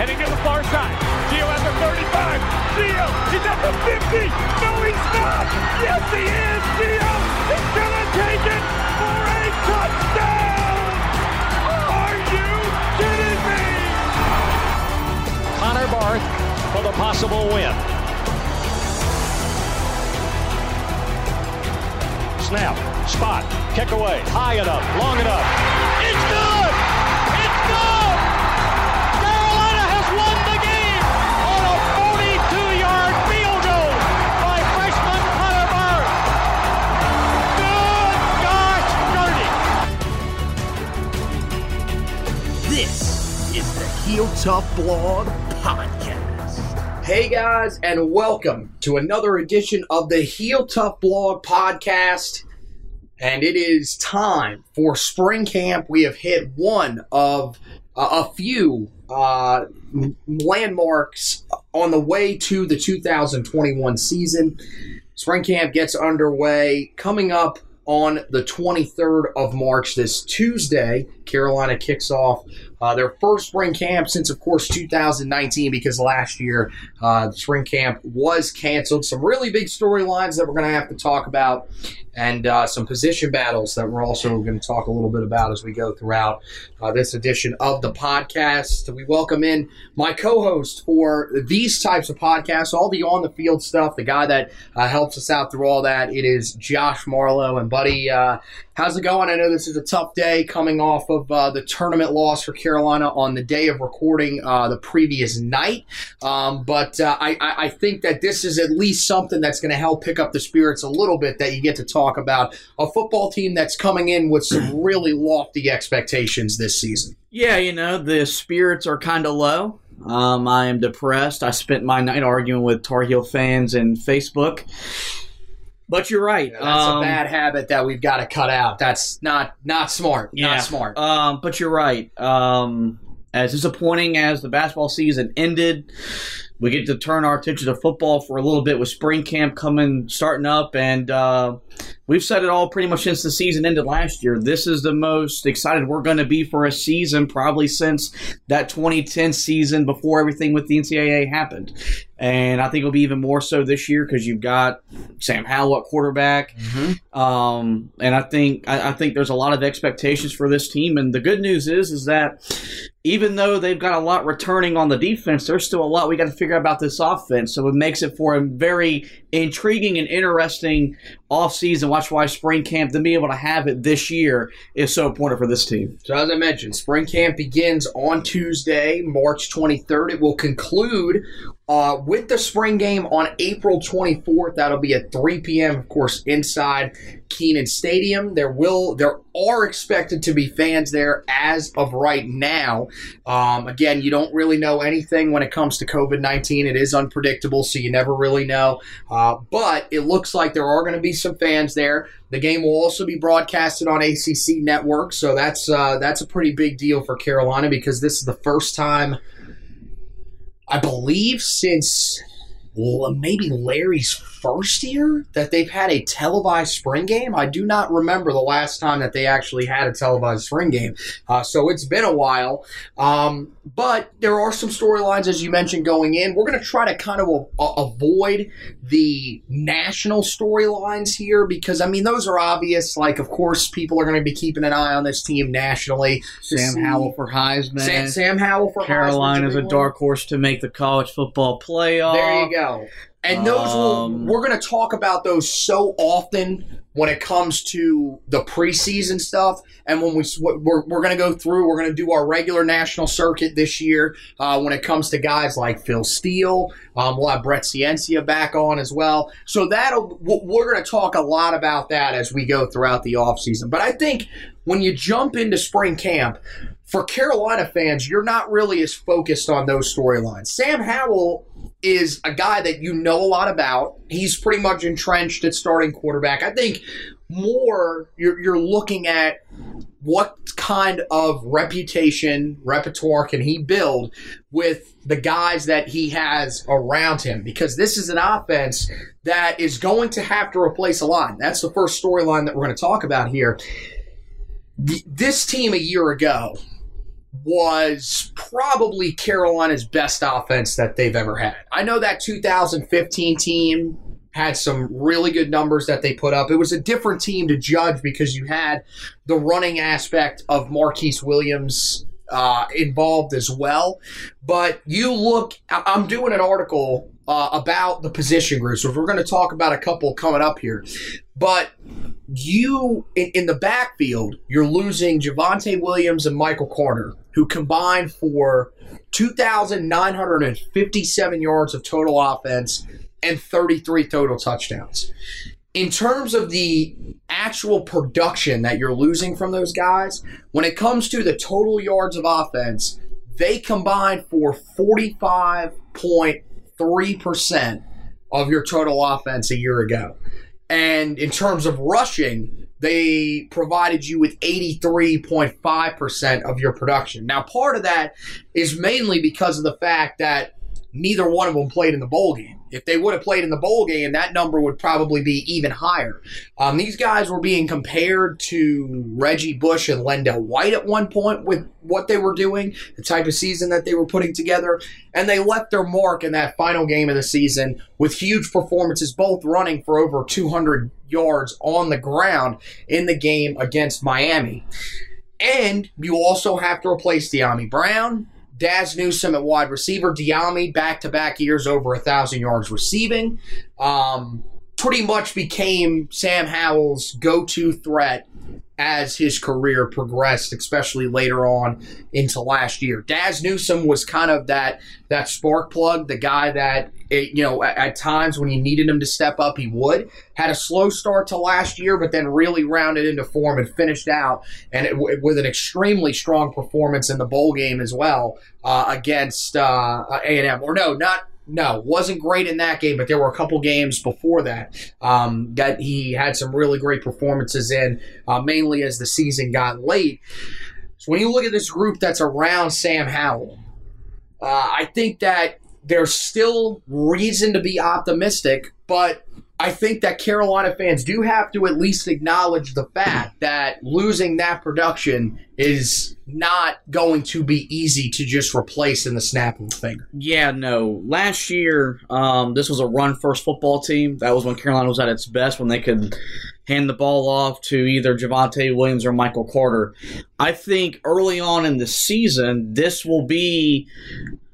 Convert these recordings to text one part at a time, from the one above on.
Heading to the far side. Gio at the 35. Gio, he's at the 50. No, he's not. Yes, he is. Gio he's gonna take it for a touchdown. Are you kidding me? Connor Barth for the possible win. Snap, spot, kick away, high enough, long enough. Heel Tough Blog Podcast. Hey guys, and welcome to another edition of the Heel Tough Blog Podcast. And it is time for spring camp. We have hit one of uh, a few uh, landmarks on the way to the 2021 season. Spring camp gets underway coming up on the 23rd of March, this Tuesday. Carolina kicks off uh, their first spring camp since, of course, 2019, because last year uh, spring camp was canceled. Some really big storylines that we're going to have to talk about, and uh, some position battles that we're also going to talk a little bit about as we go throughout uh, this edition of the podcast. We welcome in my co host for these types of podcasts, all the on the field stuff, the guy that uh, helps us out through all that. It is Josh Marlowe. And, buddy, uh, how's it going? I know this is a tough day coming off of uh, the tournament loss for Carolina on the day of recording uh, the previous night. Um, but uh, I, I think that this is at least something that's going to help pick up the spirits a little bit that you get to talk about a football team that's coming in with some really lofty expectations this season. Yeah, you know, the spirits are kind of low. Um, I am depressed. I spent my night arguing with Tar Heel fans in Facebook. But you're right. That's um, a bad habit that we've got to cut out. That's not not smart. yeah, Not smart. Um, but you're right. Um, as disappointing as the basketball season ended, we get to turn our attention to football for a little bit with spring camp coming, starting up, and uh, we've said it all pretty much since the season ended last year. This is the most excited we're going to be for a season probably since that 2010 season before everything with the NCAA happened. And I think it'll be even more so this year because you've got Sam Howell at quarterback, um, and I think I, I think there's a lot of expectations for this team. And the good news is is that even though they've got a lot returning on the defense, there's still a lot we got to figure out about this offense. So it makes it for a very intriguing and interesting offseason. Watch why spring camp to be able to have it this year is so important for this team. So as I mentioned, spring camp begins on Tuesday, March 23rd. It will conclude uh, with the spring game on April 24th. That'll be at 3 p.m. Of course, inside Kenan Stadium. There will there are expected to be fans there as of right now. Um, again, you don't really know anything when it comes to COVID 19. It is unpredictable, so you never really know. Uh, but it looks like there are going to be some fans there. The game will also be broadcasted on ACC Network, so that's uh, that's a pretty big deal for Carolina because this is the first time, I believe, since maybe Larry's first year that they've had a televised spring game. I do not remember the last time that they actually had a televised spring game, uh, so it's been a while. Um, but there are some storylines, as you mentioned, going in. We're going to try to kind of a- a- avoid the national storylines here because, I mean, those are obvious. Like, of course, people are going to be keeping an eye on this team nationally. Sam Howell for Heisman. Sam, Sam Howell for Carolina's Heisman, a dark horse to make the college football playoff. There you go. And those will, Um, we're going to talk about those so often when it comes to the preseason stuff. And when we we're, we're going to go through, we're going to do our regular national circuit this year. Uh, when it comes to guys like Phil Steele, um, we'll have Brett Ciancia back on as well. So that'll we're going to talk a lot about that as we go throughout the offseason. But I think when you jump into spring camp, for Carolina fans, you're not really as focused on those storylines. Sam Howell is a guy that you know a lot about. He's pretty much entrenched at starting quarterback. I think more you're, you're looking at what kind of reputation, repertoire can he build with the guys that he has around him? Because this is an offense that is going to have to replace a lot. That's the first storyline that we're going to talk about here. This team a year ago was probably Carolina's best offense that they've ever had. I know that 2015 team had some really good numbers that they put up. It was a different team to judge because you had the running aspect of Marquise Williams uh, involved as well. But you look, I'm doing an article uh, about the position groups. We're going to talk about a couple coming up here. But you, in, in the backfield, you're losing Javonte Williams and Michael Carter who combined for 2,957 yards of total offense and 33 total touchdowns. In terms of the actual production that you're losing from those guys, when it comes to the total yards of offense, they combined for 45.3% of your total offense a year ago. And in terms of rushing, they provided you with 83.5% of your production. Now, part of that is mainly because of the fact that neither one of them played in the bowl game. If they would have played in the bowl game, that number would probably be even higher. Um, these guys were being compared to Reggie Bush and LenDale White at one point with what they were doing, the type of season that they were putting together, and they left their mark in that final game of the season with huge performances, both running for over 200 yards on the ground in the game against Miami. And you also have to replace Dyami Brown, Dazz Newsome at wide receiver, Dyami back to back years over a thousand yards receiving. Um, pretty much became Sam Howell's go to threat as his career progressed, especially later on into last year. Dazz Newsome was kind of that that spark plug, the guy that it, you know at, at, times when you needed him to step up, he would. Had a slow start to last year, but then really rounded into form and finished out and it, with an extremely strong performance in the bowl game as well uh, against uh, A and M. Or no, not no, wasn't great in that game, but there were a couple games before that um, that he had some really great performances in, uh, mainly as the season got late. So when you look at this group that's around Sam Howell, uh, I think that there's still reason to be optimistic, but I think that Carolina fans do have to at least acknowledge the fact that losing that production is not going to be easy to just replace in the snap of a finger. Yeah, no. Last year, um, this was a run first football team. That was when Carolina was at its best, when they could hand the ball off to either Javonte Williams or Michael Carter. I think early on in the season, this will be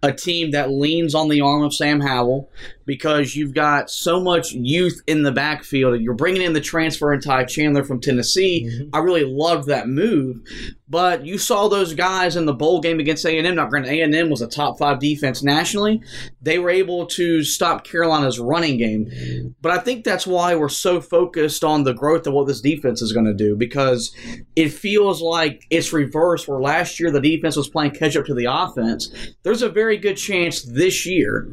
a team that leans on the arm of Sam Howell because you've got so much youth in the backfield. And you're bringing in the transfer and Ty Chandler from Tennessee. Mm-hmm. I really loved that move. But you saw those guys in the bowl game against A&M. Now, granted, A&M was a top five defense nationally. They were able to stop Carolina's running game. But I think that's why we're so focused on the growth of what this defense is going to do because it feels like it's reversed where last year the defense was playing catch up to the offense. There's a very good chance this year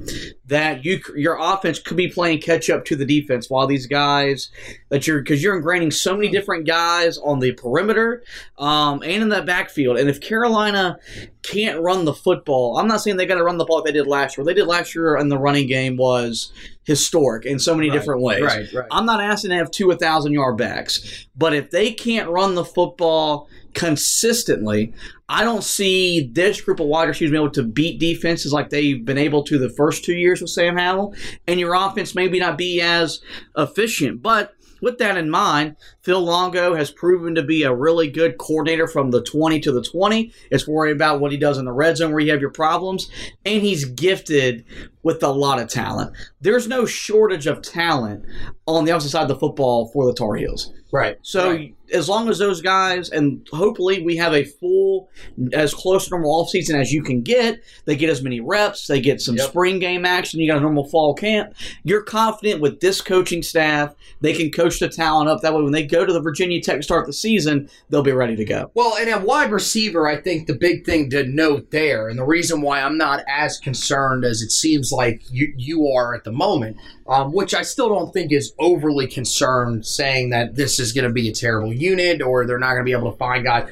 that you your offense could be playing catch up to the defense while these guys that you're because you're ingraining so many different guys on the perimeter um, and in that backfield. And if Carolina can't run the football, I'm not saying they got to run the ball like they did last year. What they did last year in the running game was historic in so many right, different ways. Right, right. I'm not asking to have two 1,000 yard backs, but if they can't run the football consistently, I don't see this group of wide receivers being able to beat defenses like they've been able to the first two years with Sam Howell, and your offense maybe not be as efficient. But with that in mind, Phil Longo has proven to be a really good coordinator from the 20 to the 20. It's worrying about what he does in the red zone where you have your problems. And he's gifted with a lot of talent. There's no shortage of talent on the opposite side of the football for the Tar Heels. Right. So Right. as long as those guys, and hopefully we have a full, as close to normal offseason as you can get, they get as many reps, they get some Yep. spring game action, you got a normal fall camp. You're confident with this coaching staff, they can coach the talent up. That way, when they go to the Virginia Tech start the season, they'll be ready to go. Well, and at wide receiver, I think the big thing to note there, and the reason why I'm not as concerned as it seems like you, you are at the moment, um, which I still don't think is overly concerned, saying that this is going to be a terrible unit or they're not going to be able to find guys.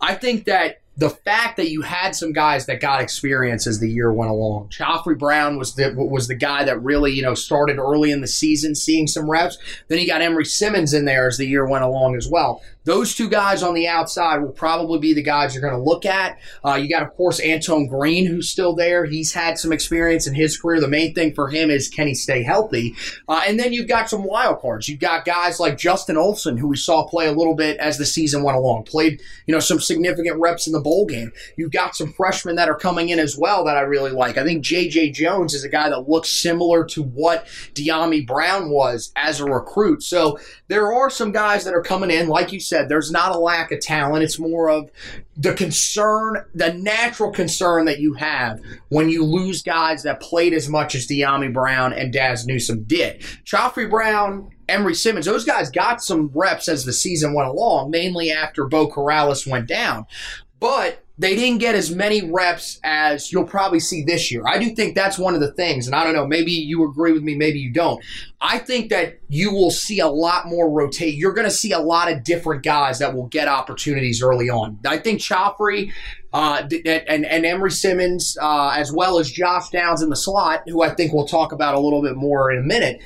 I think that the fact that you had some guys that got experience as the year went along. Khafre Brown was the was the guy that really you know started early in the season, seeing some reps. Then you got Emery Simmons in there as the year went along as well. Those two guys on the outside will probably be the guys you're going to look at. Uh, you got, of course, Antoine Green, who's still there. He's had some experience in his career. The main thing for him is can he stay healthy? Uh, and then you've got some wild cards. You've got guys like Justin Olson, who we saw play a little bit as the season went along, played you know some significant reps in the bowl game. You've got some freshmen that are coming in as well that I really like. I think J.J. Jones is a guy that looks similar to what Dyami Brown was as a recruit. So there are some guys that are coming in, like you said. There's not a lack of talent. It's more of the concern, the natural concern that you have when you lose guys that played as much as Dyami Brown and Dazz Newsome did. Khafre Brown, Emery Simmons, those guys got some reps as the season went along, mainly after Beau Corrales went down. But they didn't get as many reps as you'll probably see this year. I do think that's one of the things, and I don't know, maybe you agree with me, maybe you don't. I think that you will see a lot more rotate. You're going to see a lot of different guys that will get opportunities early on. I think Khafre uh, and, and Emery Simmons, uh, as well as Josh Downs in the slot, who I think we'll talk about a little bit more in a minute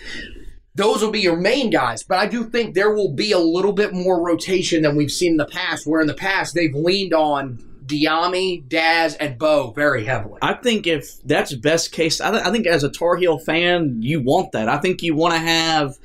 those will be your main guys. But I do think there will be a little bit more rotation than we've seen in the past, where in the past they've leaned on Dyami, Dazz, and Beau very heavily. I think if that's best case, I, th- I think as a Tar Heel fan, you want that. I think you want to have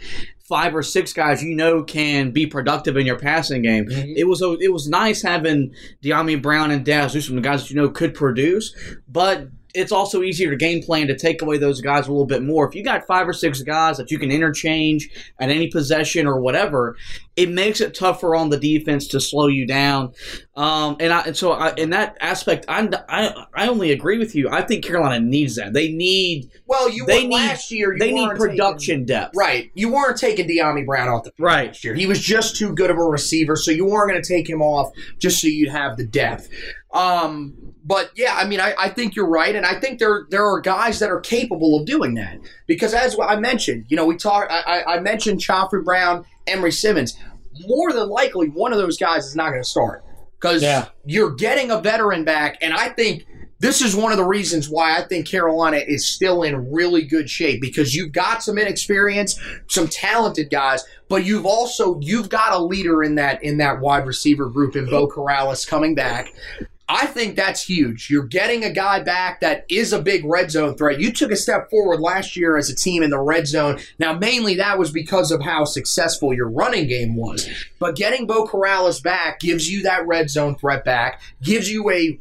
five or six guys you know can be productive in your passing game. Mhm. It was a, it was nice having Dyami Brown and Dazz do some guys that you know could produce, but it's also easier to game plan to take away those guys a little bit more. If you got five or six guys that you can interchange at any possession or whatever, it makes it tougher on the defense to slow you down. Um, and I, and so I, in that aspect, I, I I only agree with you. I think Carolina needs that. They need well, you they need last year. You they need production taking- depth. right, you weren't taking Dyami Brown off the field Right. last year. He was just too good of a receiver, so you weren't going to take him off just so you'd have the depth. Um, but yeah, I mean, I, I think you're right, and I think there there are guys that are capable of doing that because as I mentioned, you know, we talked. I, I- I mentioned Khafre Brown, Emery Simmons. More than likely, one of those guys is not going to start because Yeah. you're getting a veteran back, and I think this is one of the reasons why I think Carolina is still in really good shape because you've got some inexperience, some talented guys, but you've also you've got a leader in that in that wide receiver group in Beau Corrales coming back. I think that's huge. You're getting a guy back that is a big red zone threat. You took a step forward last year as a team in the red zone. Now, mainly that was because of how successful your running game was. But getting Beau Corrales back gives you that red zone threat back, gives you a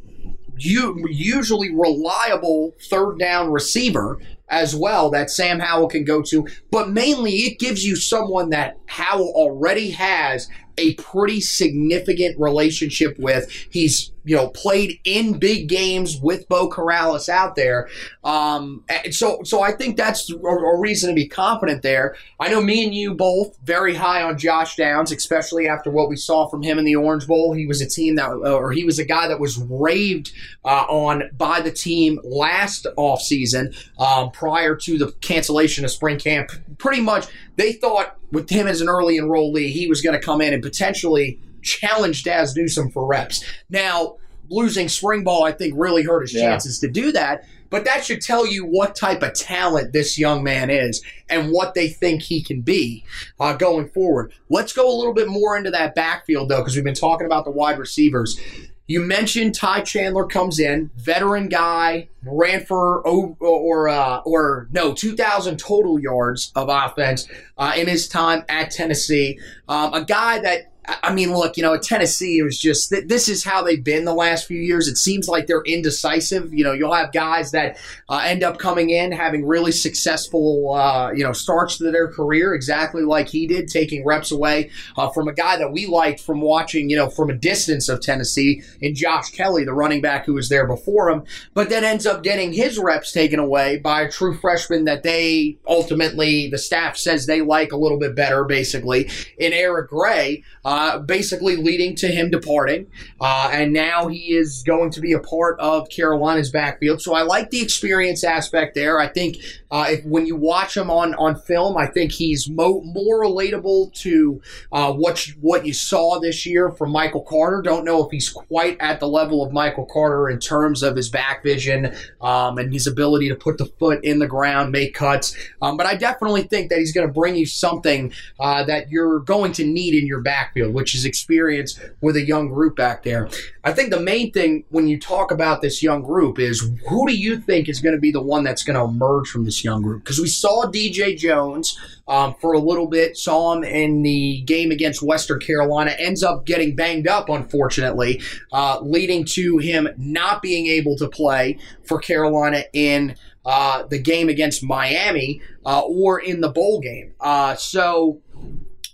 you usually reliable third down receiver as well that Sam Howell can go to, but mainly it gives you someone that Howell already has a pretty significant relationship with. He's you know played in big games with Beau Corrales out there, um, so so I think that's a, reason to be confident there. I know me and you both very high on Josh Downs, especially after what we saw from him in the Orange Bowl. He was a team that, or he was a guy that was raved uh, on by the team last offseason um, prior to the cancellation of spring camp. Pretty much, they thought with him as an early enrollee, he was going to come in and potentially challenge Dazz Newsome for reps. Now, losing spring ball, I think, really hurt his Yeah. chances to do that. But that should tell you what type of talent this young man is and what they think he can be uh, going forward. Let's go a little bit more into that backfield, though, because we've been talking about the wide receivers. You mentioned Ty Chandler comes in, veteran guy, ran for oh, or uh, or no, two thousand total yards of offense uh, in his time at Tennessee. Um, a guy that I mean, look, you know, Tennessee, was just th- this is how they've been the last few years. It seems like they're indecisive. You know, you'll have guys that uh, end up coming in having really successful, uh, you know, starts to their career, exactly like he did, taking reps away uh, from a guy that we liked from watching, you know, from a distance of Tennessee in Josh Kelly, the running back who was there before him, but then ends up getting his reps taken away by a true freshman that they ultimately, the staff says they like a little bit better, basically, in Eric Gray uh, basically leading to him departing. Uh, and now he is going to be a part of Carolina's backfield. So I like the experience aspect there. I think uh, if, when you watch him on, on film, I think he's mo- more relatable to uh, what you, what you saw this year from Michael Carter. Don't know if he's quite at the level of Michael Carter in terms of his back vision um, and his ability to put the foot in the ground, make cuts. Um, but I definitely think that he's going to bring you something uh, that you're going to need in your backfield, which is experience with a young group back there. I think the main thing when you talk about this young group is who do you think is going to be the one that's going to emerge from this young group? Because we saw DJ Jones um, for a little bit, saw him in the game against Western Carolina, ends up getting banged up, unfortunately, uh, leading to him not being able to play for Carolina in. Uh, the game against Miami uh, or in the bowl game. Uh, so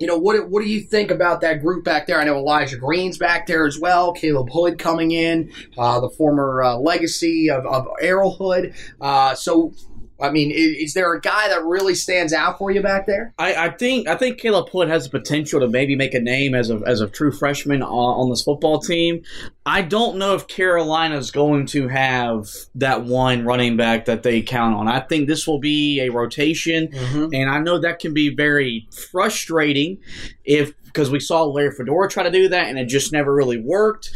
you know, what what do you think about that group back there? I know Elijah Green's back there as well. Caleb Hood coming in, uh, the former uh, legacy of, of Errol Hood. Uh, so I mean, is, is, there a guy that really stands out for you back there? I, I, think I think Caleb Hood has the potential to maybe make a name as a as a true freshman on, on this football team. I don't know if Carolina's going to have that one running back that they count on. I think this will be a rotation, mm-hmm. and I know that can be very frustrating if because we saw Larry Fedora try to do that and it just never really worked.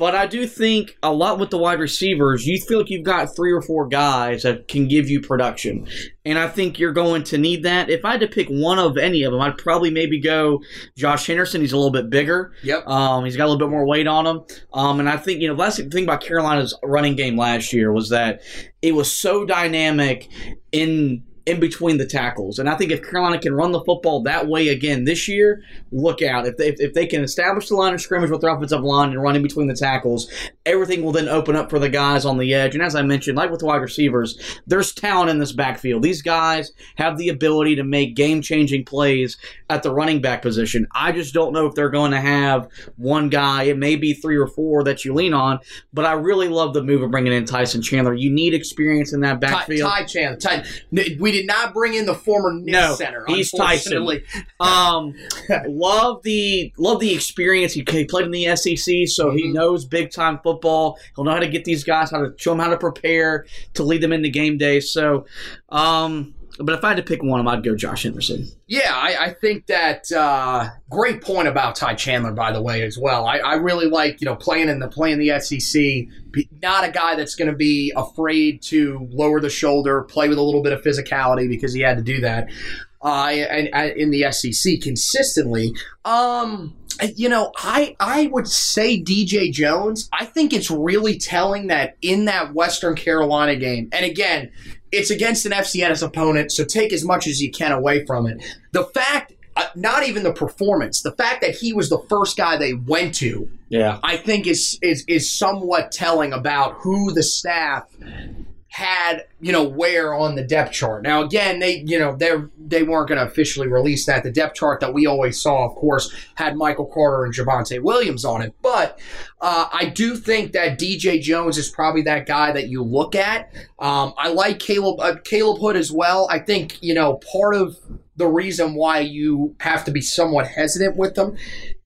But I do think a lot with the wide receivers, you feel like you've got three or four guys that can give you production. And I think you're going to need that. If I had to pick one of any of them, I'd probably maybe go Josh Henderson. He's a little bit bigger. Yep. Um, he's got a little bit more weight on him. Um, and I think, you know, last thing about Carolina's running game last year was that it was so dynamic in in between the tackles. And I think if Carolina can run the football that way again this year, look out. If they, if they can establish the line of scrimmage with their offensive line and run in between the tackles, everything will then open up for the guys on the edge. And as I mentioned, like with the wide receivers, there's talent in this backfield. These guys have the ability to make game changing plays at the running back position. I just don't know if they're going to have one guy. It may be three or four that you lean on, but I really love the move of bringing in Tyson Chandler. You need experience in that backfield. Ty, Ty Chandler. Ty, we did not bring in the former Nick no, center. He's Tyson. um, love the love the experience. He, he played in the SEC, so mm-hmm. he knows big time football. He'll know how to get these guys, how to show them how to prepare to lead them into game day. So, um, but if I had to pick one of them, I'd go Josh Henderson. Yeah, I, I think that uh, great point about Ty Chandler, by the way, as well. I, I really like you know playing in the playing the SEC. Not a guy that's going to be afraid to lower the shoulder, play with a little bit of physicality because he had to do that. Uh, and, and in the SEC consistently. Um, you know, I I would say DJ Jones. I think it's really telling that in that Western Carolina game, and again, it's against an FCS opponent, so take as much as you can away from it. The fact, uh, not even the performance, the fact that he was the first guy they went to, yeah, I think is is is somewhat telling about who the staff had you know where on the depth chart. Now again, they you know they they weren't going to officially release that. The depth chart that we always saw, of course, had Michael Carter and Javonte Williams on it. But uh, I do think that DJ Jones is probably that guy that you look at. Um, I like Caleb uh, Caleb Hood as well. I think you know part of the reason why you have to be somewhat hesitant with them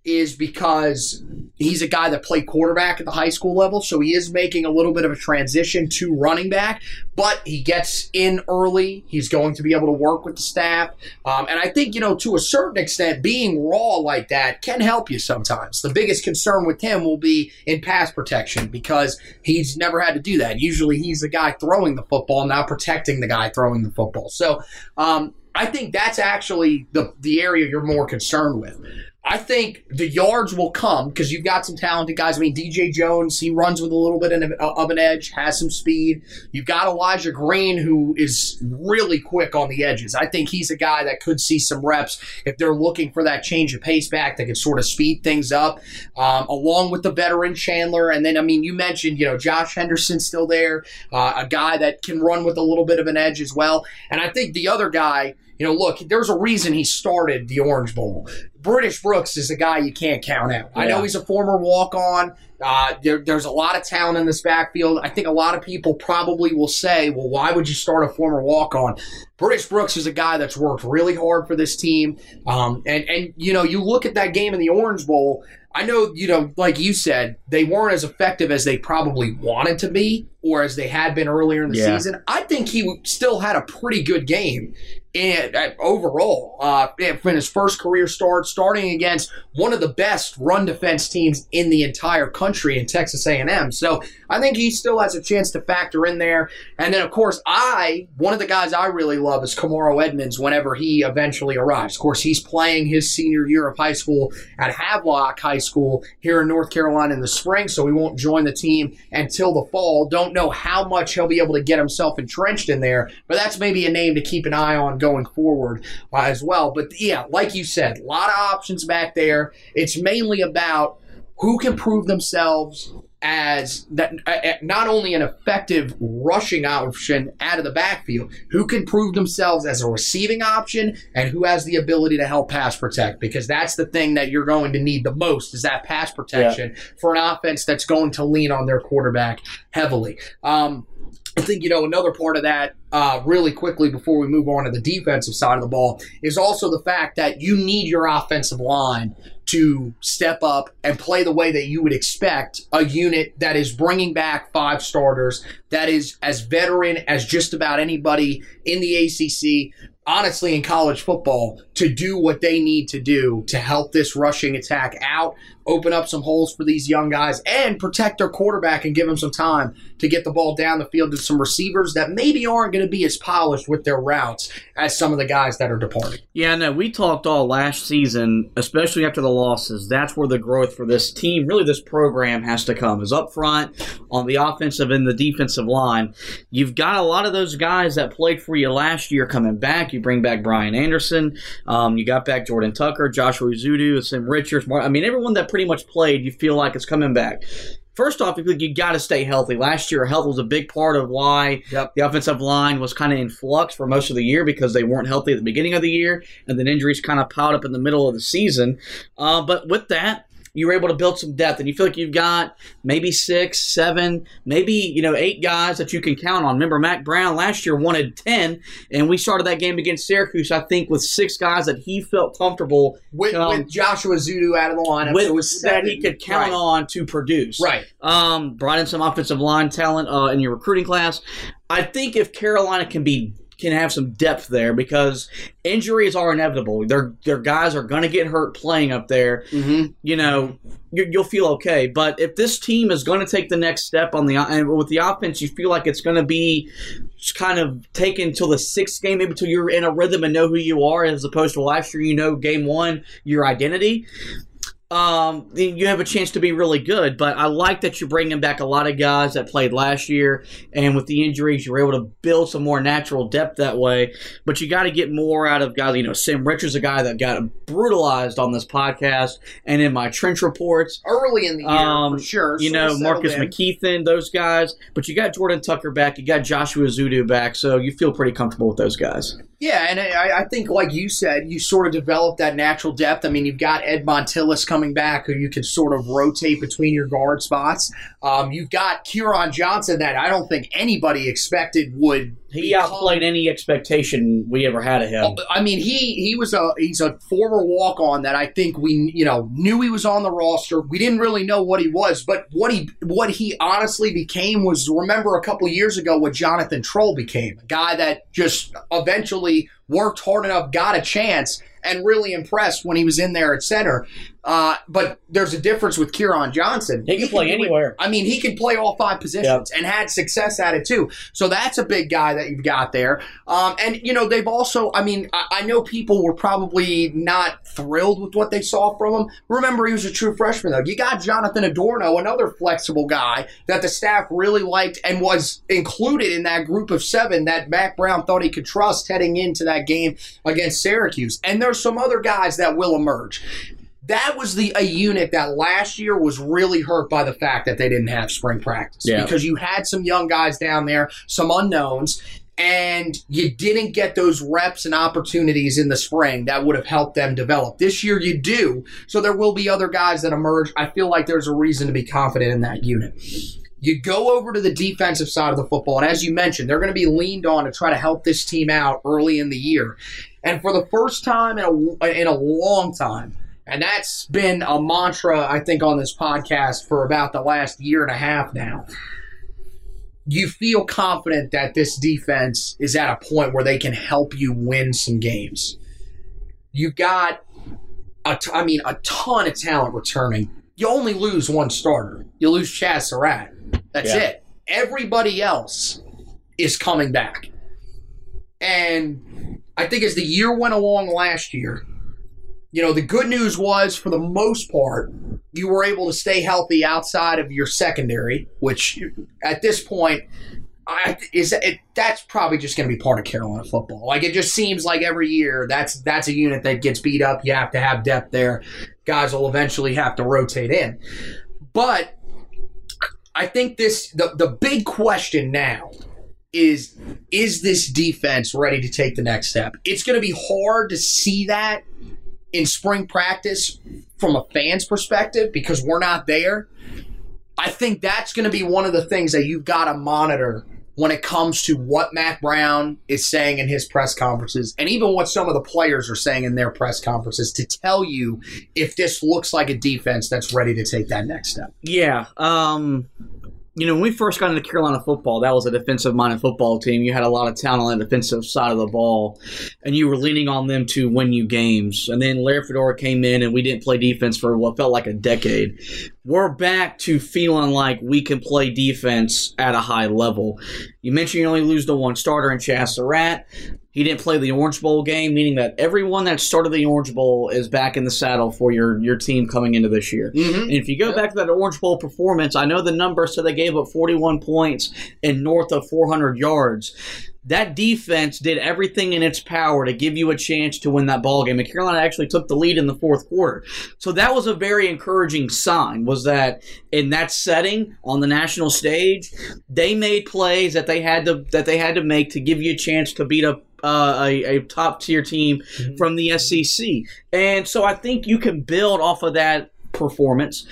is because he's a guy that played quarterback at the high school level, so he is making a little bit of a transition to running back, but he gets in early. He's going to be able to work with the staff. Um, and I think, you know, to a certain extent, being raw like that can help you sometimes. The biggest concern with him will be in pass protection because he's never had to do that. Usually he's the guy throwing the football, not protecting the guy throwing the football. So, um, I think that's actually the the area you're more concerned with. I think the yards will come because you've got some talented guys. I mean, DJ Jones, he runs with a little bit of an edge, has some speed. You've got Elijah Green, who is really quick on the edges. I think he's a guy that could see some reps if they're looking for that change of pace back that could sort of speed things up, um, along with the veteran Chandler. And then, I mean, you mentioned, you know, Josh Henderson's still there, uh, a guy that can run with a little bit of an edge as well. And I think the other guy, you know, look, there's a reason he started the Orange Bowl. British Brooks is a guy you can't count out. Yeah. I know he's a former walk on. Uh, there, there's a lot of talent in this backfield. I think a lot of people probably will say, well, why would you start a former walk on? British Brooks is a guy that's worked really hard for this team. Um, and, and, you know, you look at that game in the Orange Bowl. I know, you know, like you said, they weren't as effective as they probably wanted to be or as they had been earlier in the yeah. season. I think he still had a pretty good game and uh, overall, uh, from his first career start, starting against one of the best run defense teams in the entire country in Texas A&M. So I think he still has a chance to factor in there. And then, of course, I one of the guys I really love is Kamarro Edmonds. Whenever he eventually arrives, of course, he's playing his senior year of high school at Havelock High School here in North Carolina in the spring, so he won't join the team until the fall. Don't know how much he'll be able to get himself entrenched in there, but that's maybe a name to keep an eye on going forward uh, as well. But yeah, like you said, a lot of options back there. It's mainly about who can prove themselves as that uh, not only an effective rushing option out of the backfield, who can prove themselves as a receiving option, and who has the ability to help pass protect. Because that's the thing that you're going to need the most is that pass protection yeah. for an offense that's going to lean on their quarterback heavily. Um, I think, you know, another part of that, uh, really quickly before we move on to the defensive side of the ball, is also the fact that you need your offensive line to step up and play the way that you would expect a unit that is bringing back five starters, that is as veteran as just about anybody in the ACC, honestly, in college football, to do what they need to do to help this rushing attack out, open up some holes for these young guys, and protect their quarterback and give them some time to get the ball down the field to some receivers that maybe aren't going to be as polished with their routes as some of the guys that are departing. Yeah, no, we talked all last season, especially after the losses. That's where the growth for this team, really this program, has to come. Is up front on the offensive and the defensive line. You've got a lot of those guys that played for you last year coming back. You bring back Brian Anderson. Um, you got back Jordan Tucker, Joshua Ezeudu, Sim Richards. I mean, everyone that pretty much played, you feel like it's coming back. First off, you got to stay healthy. Last year, health was a big part of why yep. the offensive line was kind of in flux for most of the year because they weren't healthy at the beginning of the year, and then injuries kind of piled up in the middle of the season. Uh, but with that, you were able to build some depth, and you feel like you've got maybe six, seven, maybe you know eight guys that you can count on. Remember, Mack Brown last year wanted ten, and we started that game against Syracuse, I think, with six guys that he felt comfortable with, um, with Joshua Ezeudu out of the lineup. With, was that he could count right. on to produce. Right. Um, brought in some offensive line talent uh, in your recruiting class. I think if Carolina can be can have some depth there because injuries are inevitable. Their their guys are going to get hurt playing up there. Mm-hmm. You know, you, will feel okay. But if this team is going to take the next step on the and with the offense, you feel like it's going to be kind of taken until the sixth game, maybe until you're in a rhythm and know who you are, as opposed to last year, you know, game one, your identity um, you have a chance to be really good. But I like that you're bringing back a lot of guys that played last year, and with the injuries, you're able to build some more natural depth that way. But you got to get more out of guys. You know, Sim Richards, a guy that got brutalized on this podcast and in my trench reports early in the year um, for sure. You know, Marcus in. McKethan, those guys. But you got Jordan Tucker back. You got Joshua Ezeudu back, so you feel pretty comfortable with those guys. Yeah, and I, I, think, like you said, you sort of develop that natural depth. I mean, you've got Ed Montilus coming back, who you can sort of rotate between your guard spots. Um, you've got Kieran Johnson, that I don't think anybody expected would he outplayed any expectation we ever had of him. Oh, I mean, he he was a he's a former walk on that I think we you know knew he was on the roster. We didn't really know what he was, but what he what he honestly became was remember a couple years ago what Jonathan Troll became, a guy that just eventually worked hard enough, got a chance, and really impressed when he was in there at center. Uh, but there's a difference with Kieran Johnson. He can play do it- anywhere. I mean, he can play all five positions and had success at it too. So that's a big guy that you've got there. Um, and you know, they've also. I mean, I, I know people were probably not thrilled with what they saw from him. Remember, he was a true freshman though. You got Jonathan Adorno, another flexible guy that the staff really liked and was included in that group of seven that Mack Brown thought he could trust heading into that game against Syracuse. And there's some other guys that will emerge that was the a unit that last year was really hurt by the fact that they didn't have spring practice Yeah. because you had some young guys down there, some unknowns, and you didn't get those reps and opportunities in the spring that would have helped them develop. This year you do, so there will be other guys that emerge. I feel like there's a reason to be confident in that unit. You go over to the defensive side of the football, and as you mentioned, they're going to be leaned on to try to help this team out early in the year. And for the first time in a, in a long time, and that's been a mantra, I think, on this podcast for about the last year and a half now. You feel confident that this defense is at a point where they can help you win some games. You've got, a t- I mean, a ton of talent returning. You only lose one starter. You lose Chazz Surratt. That's Yeah. it. Everybody else is coming back. And I think as the year went along last year, you know, the good news was for the most part, you were able to stay healthy outside of your secondary, which at this point, I, is it, that's probably just going to be part of Carolina football. Like it just seems like every year that's that's a unit that gets beat up. You have to have depth there. Guys will eventually have to rotate in, but I think this the the big question now is is this defense ready to take the next step? It's going to be hard to see that in spring practice from a fan's perspective because we're not there. I think that's going to be one of the things that you've got to monitor when it comes to what Mack Brown is saying in his press conferences and even what some of the players are saying in their press conferences to tell you if this looks like a defense that's ready to take that next step. Yeah. Um, you know, when we first got into Carolina football, that was a defensive minded football team. You had a lot of talent on the defensive side of the ball, and you were leaning on them to win you games. And then Larry Fedora came in, and we didn't play defense for what felt like a decade. We're back to feeling like we can play defense at a high level. You mentioned you only lose the one starter in Chazz Surratt. He didn't play the Orange Bowl game, meaning that everyone that started the Orange Bowl is back in the saddle for your, your team coming into this year. Mm-hmm. And if you go back to that Orange Bowl performance, I know the number said they gave up 41 points and north of 400 yards. That defense did everything in its power to give you a chance to win that ball game. And Carolina actually took the lead in the fourth quarter. So that was a very encouraging sign. Was that in that setting on the national stage, they made plays that they had to that they had to make to give you a chance to beat up uh, a, a top tier team from the SEC. And so I think you can build off of that performance.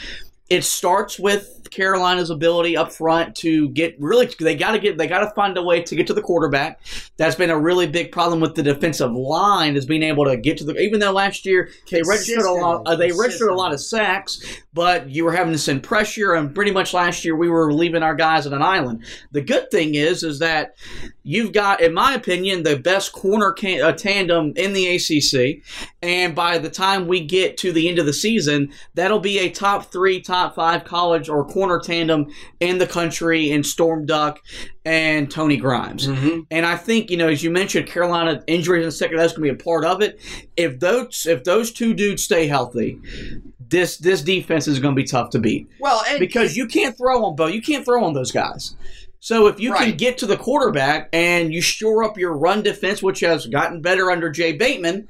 It starts with Carolina's ability up front to get really they got to get they got to find a way to get to the quarterback. That's been a really big problem with the defensive line is being able to get to the even though last year they registered a lot uh, they registered a lot of sacks, but you were having to send pressure and pretty much last year we were leaving our guys on an island. The good thing is is that you've got in my opinion the best corner can, uh, tandem in the ACC and by the time we get to the end of the season that'll be a top 3 top 5 college or corner tandem in the country in Storm Duck and Tony Grimes. And I think, you know, as you mentioned, Carolina injuries in the second, that's going to be a part of it. If those if those two dudes stay healthy, this this defense is going to be tough to beat Well, because you can't throw on both. You can't throw on those guys. So if you can get to the quarterback and you shore up your run defense, which has gotten better under Jay Bateman,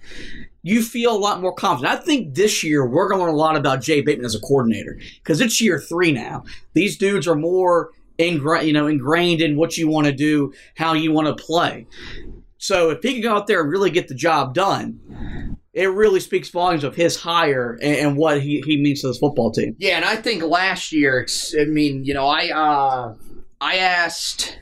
you feel a lot more confident. I think this year we're going to learn a lot about Jay Bateman as a coordinator because it's year three now. These dudes are more ingra- you know, ingrained in what you want to do, how you want to play. So if he can go out there and really get the job done, it really speaks volumes of his hire and, and what he, he means to this football team. Yeah, and I think last year, it's, I mean, you know, I uh, I asked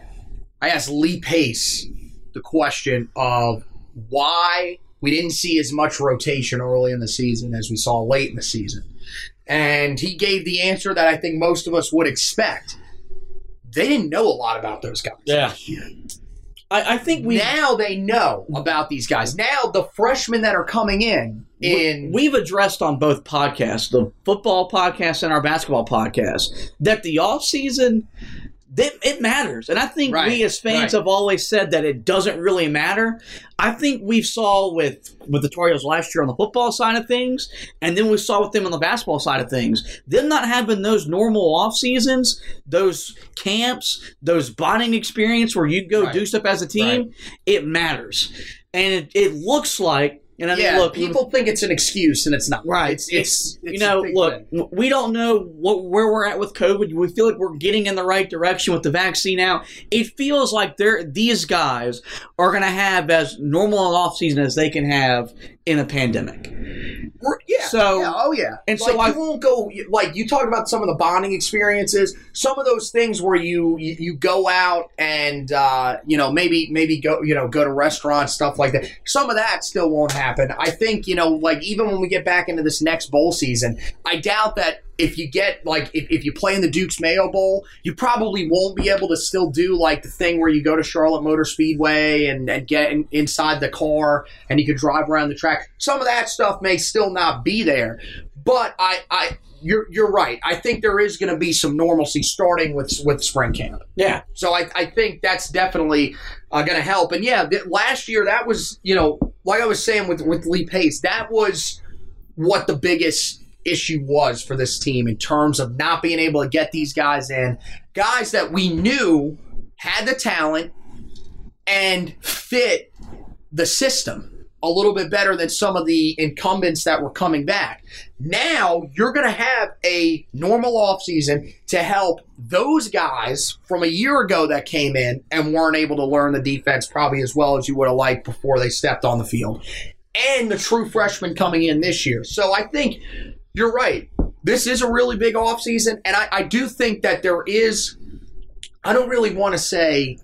I asked Lee Pace the question of why we didn't see as much rotation early in the season as we saw late in the season, and he gave the answer that I think most of us would expect. They didn't know a lot about those guys. Yeah. I, I think we now they know about these guys. Now the freshmen that are coming in in we've addressed on both podcasts, the football podcast and our basketball podcast, that the off season that it matters. And I think Right, we as fans right. have always said that it doesn't really matter. I think we saw with with the Heels last year on the football side of things, and then we saw with them on the basketball side of things. Them not having those normal off seasons, those camps, those bonding experience where you go Right. do stuff as a team, it matters. And it, it looks like and I mean yeah, look people think it's an excuse and it's not. Right. It's it's, you it's a know, look, thing. we don't know what, where we're at with COVID. We feel like we're getting in the right direction with the vaccine out. It feels like they're these guys are going to have as normal an off season as they can have in a pandemic. Yeah. So- yeah, oh yeah. and like, so I- you won't go like you talked about some of the bonding experiences, some of those things where you you, you go out and uh, you know maybe maybe go you know go to restaurants stuff like that. Some of that still won't happen. I think you know like even when we get back into this next bowl season, I doubt that if you get like if, if you play in the Duke's Mayo Bowl, you probably won't be able to still do like the thing where you go to Charlotte Motor Speedway and, and get in, inside the car and you could drive around the track. Some of that stuff may still not be there, but I, I you're you're right. I think there is going to be some normalcy starting with with spring camp. Yeah. So I, I think that's definitely uh, going to help. And yeah, th- last year that was you know like I was saying with with Lee Pace, that was what the biggest issue was for this team in terms of not being able to get these guys in, guys that we knew had the talent and fit the system a little bit better than some of the incumbents that were coming back. Now you're going to have a normal offseason to help those guys from a year ago that came in and weren't able to learn the defense probably as well as you would have liked before they stepped on the field. And the true freshmen coming in this year. So I think you're right. This is a really big offseason, and I, I do think that there is I don't really want to say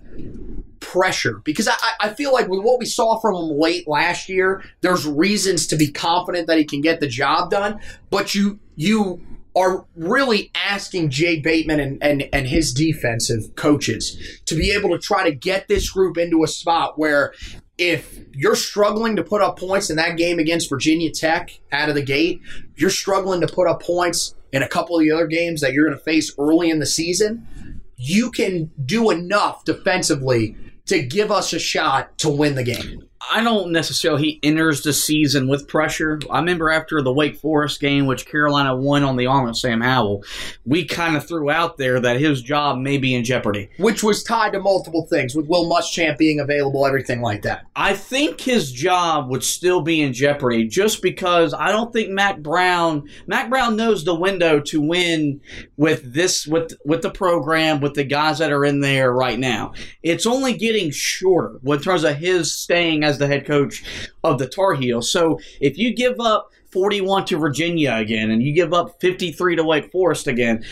pressure because I, I- feel like with what we saw from him late last year, there's reasons to be confident that he can get the job done. But you you are really asking Jay Bateman and, and, and his defensive coaches to be able to try to get this group into a spot where if you're struggling to put up points in that game against Virginia Tech out of the gate, you're struggling to put up points in a couple of the other games that you're going to face early in the season, you can do enough defensively to give us a shot to win the game. I don't necessarily he enters the season with pressure. I remember after the Wake Forest game, which Carolina won on the arm of Sam Howell, we kind of threw out there that his job may be in jeopardy. Which was tied to multiple things, with Will Muschamp being available, everything like that. I think his job would still be in jeopardy just because I don't think Mack Brown Mack Brown knows the window to win with this with with the program with the guys that are in there right now. It's only getting shorter in terms of his staying as the head coach of the Tar Heels. So if you give up 41 to Virginia again and you give up 53 to Wake Forest again,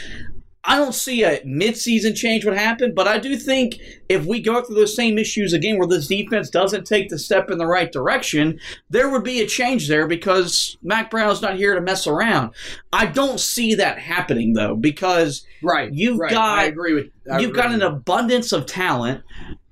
I don't see a midseason change would happen, but I do think if we go through those same issues again where this defense doesn't take the step in the right direction, there would be a change there because Mack Brown's not here to mess around. I don't see that happening though because Right. You've right. got- I agree with I you've agree got an abundance of talent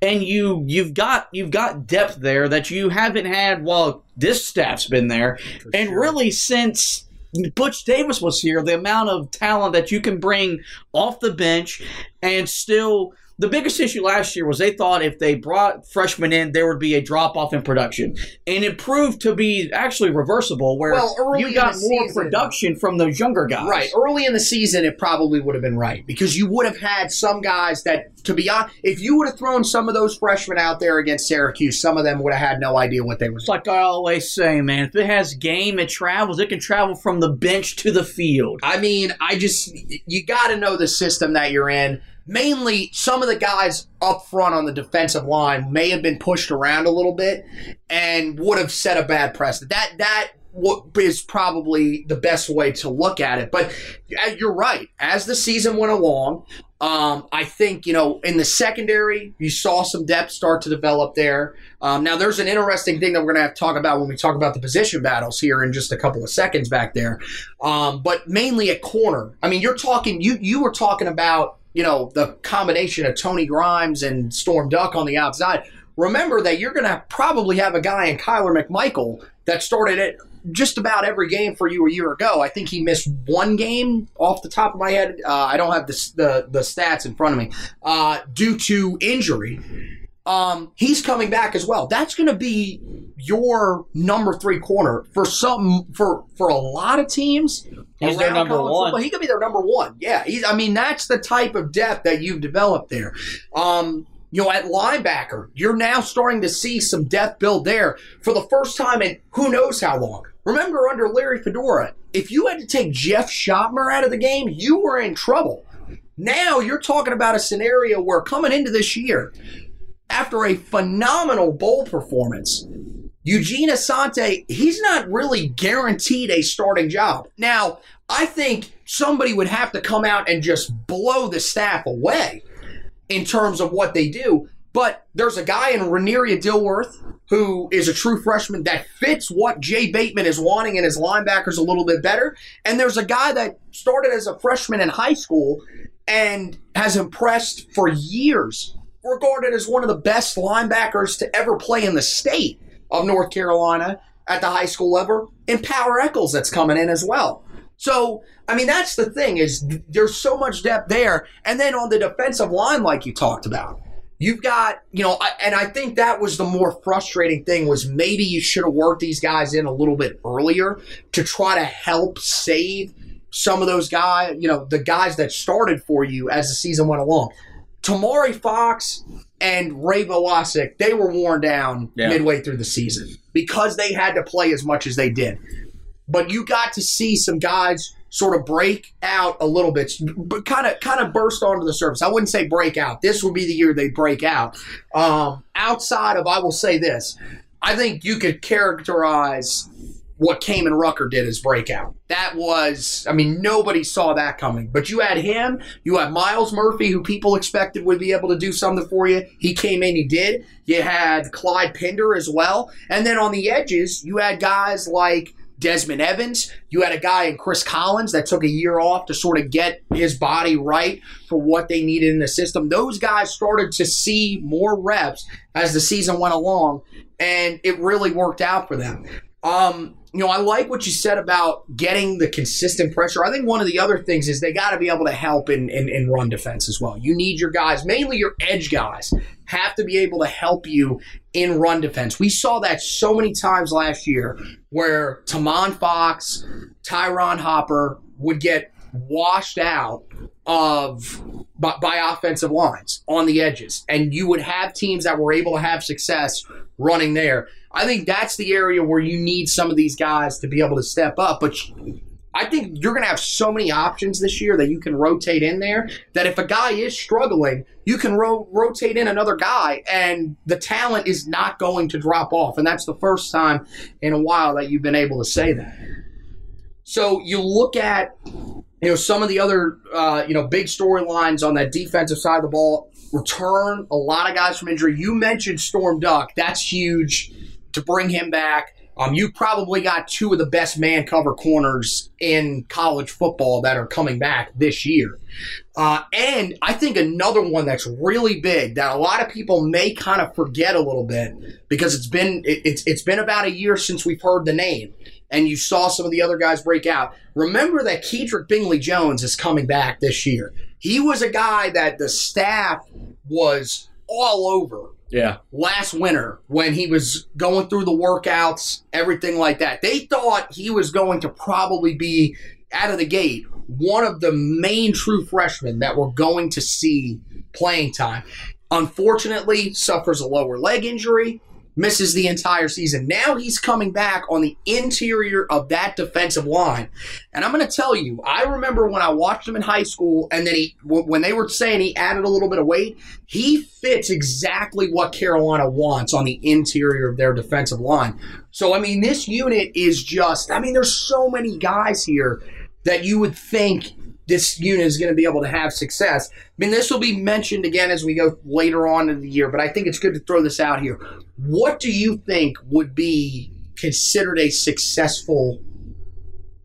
and you you've got you've got depth there that you haven't had while this staff's been there and sure. really since Butch Davis was here. The amount of talent that you can bring off the bench and still the biggest issue last year was they thought if they brought freshmen in there would be a drop off in production and it proved to be actually reversible where Well, early you got more season- production from those younger guys Right. Early in the season, it probably would have been right because you would have had some guys that, to be honest, if you would have thrown some of those freshmen out there against Syracuse, some of them would have had no idea what they were It's like I always say, man. If it has game, it travels. It can travel from the bench to the field. I mean, I just you got to know the system that you're in. Mainly, some of the guys up front on the defensive line may have been pushed around a little bit and would have set a bad precedent. That that wa- probably the best way to look at it. But you're right. As the season went along, um, I think you know in the secondary you saw some depth start to develop there. Um, now there's an interesting thing that we're going to have to talk about when we talk about the position battles here in just a couple of seconds back there. Um, but mainly at corner. I mean, you're talking. You you were talking about you know the combination of Tony Grimes and Storm Duck on the outside. remember that you're going to probably have a guy in Kyler McMichael that started it just about every game for you a year ago. I think he missed one game off the top of my head. Uh, I don't have the, the, the stats in front of me uh, due to injury. Um, he's coming back as well. That's going to be your number three corner for some for for a lot of teams. He's their number one. football, He could be their number one. Yeah, he's. I mean, that's the type of depth that you've developed there. Um, you know, at linebacker, you're now starting to see some depth build there for the first time in who knows how long. Remember, under Larry Fedora, if you had to take Jeff Schoettmer out of the game, you were in trouble. Now you're talking about a scenario where coming into this year, after a phenomenal bowl performance, Eugene Asante, he's not really guaranteed a starting job. Now, I think somebody would have to come out and just blow the staff away in terms of what they do. But there's a guy in Raneiria Dillworth who is a true freshman that fits what Jay Bateman is wanting in his linebackers a little bit better. And there's a guy that started as a freshman in high school and has impressed for years, regarded as one of the best linebackers to ever play in the state of North Carolina at the high school level, and Power Echols that's coming in as well. So, I mean, that's the thing is there's so much depth there. And then on the defensive line, like you talked about, you've got, you know, and I think that was the more frustrating thing was maybe you should have worked these guys in a little bit earlier to try to help save some of those guys, you know, the guys that started for you as the season went along. Tomon Fox and Ray Vohasek, they were worn down Yeah. midway through the season because they had to play as much as they did. But you got to see some guys sort of break out a little bit, but kind of kind of burst onto the surface. I wouldn't say break out. This would be the year they break out. Um, outside of, I will say this, I think you could characterize what Kaimon Rucker did as breakout. That was, I mean, nobody saw that coming. But you had him, you had Myles Murphy, who people expected would be able to do something for you. He came in, he did. You had Clyde Pinder as well. And then on the edges, you had guys like Desmond Evans. You had a guy in Chris Collins that took a year off to sort of get his body right for what they needed in the system. Those guys started to see more reps as the season went along, and it really worked out for them. Um, you know, I like what you said about getting the consistent pressure. I think one of the other things is they got to be able to help in, in, in run defense as well. You need your guys, mainly your edge guys, have to be able to help you in run defense. We saw that so many times last year where Tomon Fox, Tyrone Hopper would get washed out of by, by offensive lines on the edges, and you would have teams that were able to have success running there. I think that's the area where you need some of these guys to be able to step up, but. I think you're going to have so many options this year that you can rotate in there that if a guy is struggling, you can ro- rotate in another guy and the talent is not going to drop off. And that's the first time in a while that you've been able to say that. So you look at you know some of the other uh, you know big storylines on that defensive side of the ball. Return a lot of guys from injury. You mentioned Storm Duck. That's huge to bring him back. Um, you probably got two of the best man cover corners in college football that are coming back this year. Uh, and I think another one that's really big that a lot of people may kind of forget a little bit because it's been it, it's it's been about a year since we've heard the name and you saw some of the other guys break out. Remember that Kedrick Bingley Jones is coming back this year. He was a guy that the staff was all over Yeah. last winter when he was going through the workouts, everything like that. They thought he was going to probably be out of the gate one of the main true freshmen that we're going to see playing time. Unfortunately, suffers a lower leg injury, misses the entire season. Now he's coming back on the interior of that defensive line. And I'm going to tell you, I remember when I watched him in high school and then he when they were saying he added a little bit of weight, he fits exactly what Carolina wants on the interior of their defensive line. So I mean, this unit is just I mean, there's so many guys here that you would think this unit is going to be able to have success. I mean, this will be mentioned again as we go later on in the year, but I think it's good to throw this out here. What do you think would be considered a successful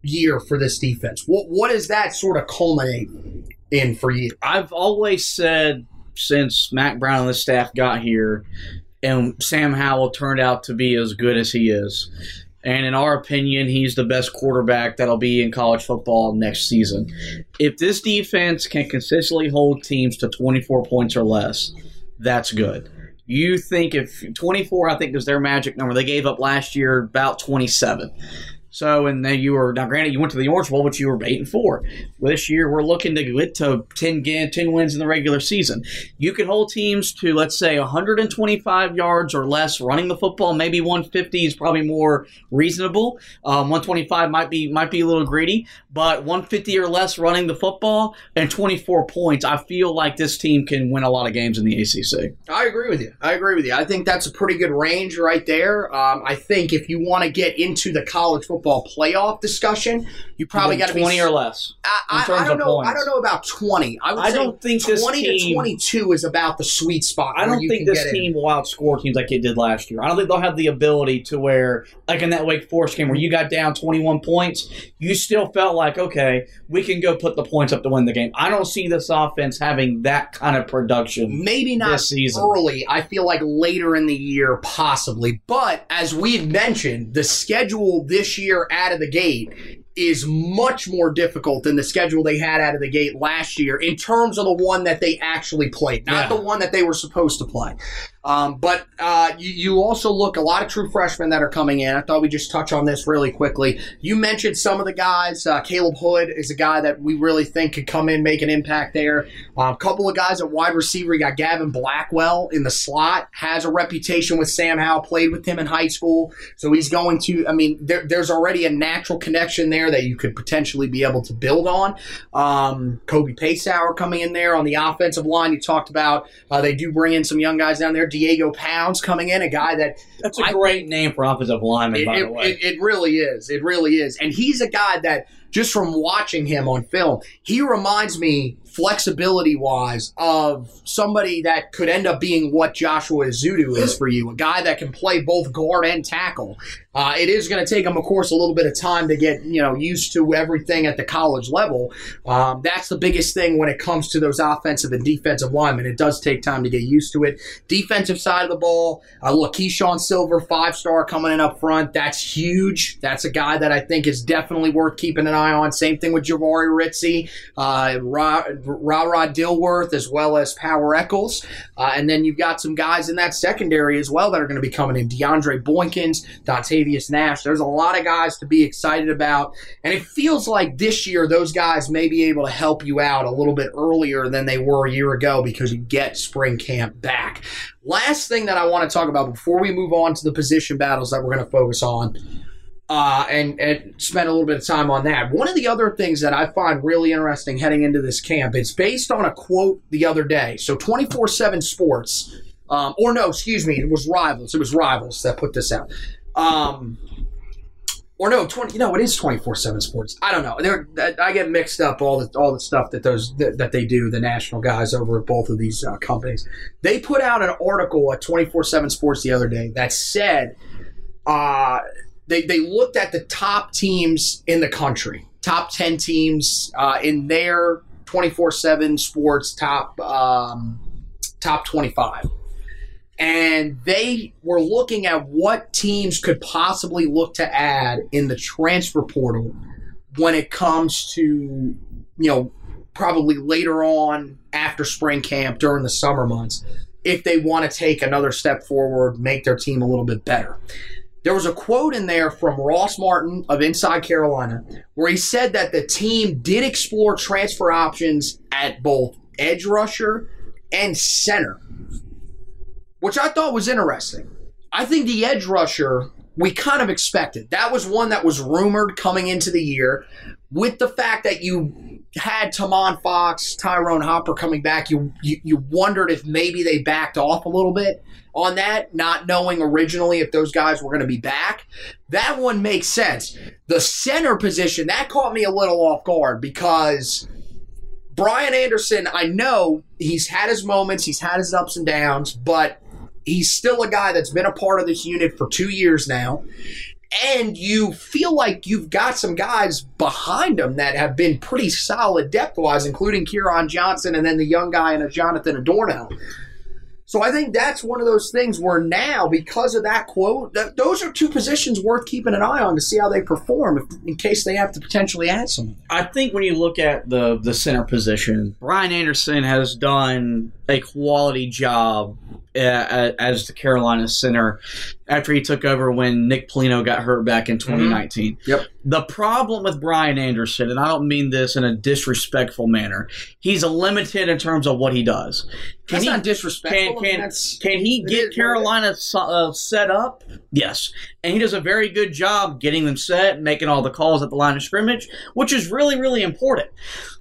year for this defense? What what does that sort of culminate in for you? I've always said since Mack Brown and the staff got here and Sam Howell turned out to be as good as he is. And in our opinion, he's the best quarterback that'll be in college football next season. If this defense can consistently hold teams to 24 points or less, that's good. You think if 24, I think is their magic number. They gave up last year about 27. So, and then you were now granted you went to the Orange Bowl, but you were eight and four. This year, we're looking to get to 10, 10 wins in the regular season. You can hold teams to let's say 125 yards or less running the football. Maybe 150 is probably more reasonable. Um, 125 might be might be a little greedy, but 150 or less running the football and 24 points. I feel like this team can win a lot of games in the ACC. I agree with you. I agree with you. I think that's a pretty good range right there. Um, I think if you want to get into the college football football playoff discussion, you probably got to be twenty or less. I, I, I don't know. Points. I don't know about twenty. I, I don't think twenty team, to twenty-two is about the sweet spot. I don't think this team in. will outscore teams like it did last year. I don't think they'll have the ability to where, like in that Wake Forest game where you got down twenty-one points, you still felt like okay, we can go put the points up to win the game. I don't see this offense having that kind of production. Maybe not season. early. I feel like later in the year, possibly. But as we've mentioned, the schedule this year out of the gate is much more difficult than the schedule they had out of the gate last year in terms of the one that they actually played, not yeah. the one that they were supposed to play. Um, but uh, you, you, also look a lot of true freshmen that are coming in. I thought we just touch on this really quickly. You mentioned some of the guys. Uh, Caleb Hood is a guy that we really think could come in, make an impact there. A couple of guys at wide receiver. You got Gavin Blackwell in the slot, has a reputation with Sam Howell, played with him in high school. So he's going to, I mean, there, there's already a natural connection there that you could potentially be able to build on. Um, Kobe Paysour coming in there on the offensive line. You talked about uh, they do bring in some young guys down there. Diego Pounds coming in, a guy that that's a I, great name for offensive lineman. It, by it, the way, it, it really is. It really is, and he's a guy that just from watching him on film, he reminds me flexibility wise of somebody that could end up being what Joshua Ezeudu is for you, a guy that can play both guard and tackle. Uh, it is going to take them, of course, a little bit of time to get you know used to everything at the college level. Um, that's the biggest thing when it comes to those offensive and defensive linemen. It does take time to get used to it. Defensive side of the ball, uh, look, Keeshawn Silver, five star coming in up front. That's huge. That's a guy that I think is definitely worth keeping an eye on. Same thing with Jahvaree Ritzie, uh, Ra Ra Dilworth, as well as Power Echols, Uh, and then you've got some guys in that secondary as well that are going to be coming in. DeAndre Boykins, Dontavius Nash. There's a lot of guys to be excited about. And it feels like this year those guys may be able to help you out a little bit earlier than they were a year ago because you get spring camp back. Last thing that I want to talk about before we move on to the position battles that we're going to focus on. Uh, and, and spend a little bit of time on that. One of the other things that I find really interesting heading into this camp, it's based on a quote the other day. So 24 7 Sports, um, or no, excuse me, it was Rivals. It was Rivals that put this out. Um, or no, twenty. You know, it is twenty four seven sports. I don't know. They're, I get mixed up all the all the stuff that those that, that they do. The national guys over at both of these uh, companies. They put out an article at twenty four seven sports the other day that said, uh, they they looked at the top teams in the country, top ten teams uh, in their twenty four seven sports top um, top twenty five and they were looking at what teams could possibly look to add in the transfer portal when it comes to you know probably later on after spring camp during the summer months if they want to take another step forward make their team a little bit better. There was a quote in there from Ross Martin of Inside Carolina where he said that the team did explore transfer options at both edge rusher and center which I thought was interesting. I think the edge rusher we kind of expected. That was one that was rumored coming into the year. With the fact that you had Tomon Fox, Tyrone Hopper coming back, you, you you wondered if maybe they backed off a little bit on that, not knowing originally if those guys were going to be back. That one makes sense. The center position that caught me a little off guard because Brian Anderson, I know he's had his moments, he's had his ups and downs, but He's still a guy that's been a part of this unit for two years now. And you feel like you've got some guys behind him that have been pretty solid depth wise, including Kieran Johnson and then the young guy and a Jonathan Adorno. So I think that's one of those things where now, because of that quote, th- those are two positions worth keeping an eye on to see how they perform, if, in case they have to potentially add someone. I think when you look at the the center position, Brian Anderson has done a quality job uh, as the Carolina center after he took over when Nick Polino got hurt back in 2019. Yep. The problem with Brian Anderson, and I don't mean this in a disrespectful manner, he's limited in terms of what he does. Can That's he, not disrespectful. can, can, can he get is what it Carolina uh, set up? Yes. And he does a very good job getting them set, making all the calls at the line of scrimmage, which is really, really important.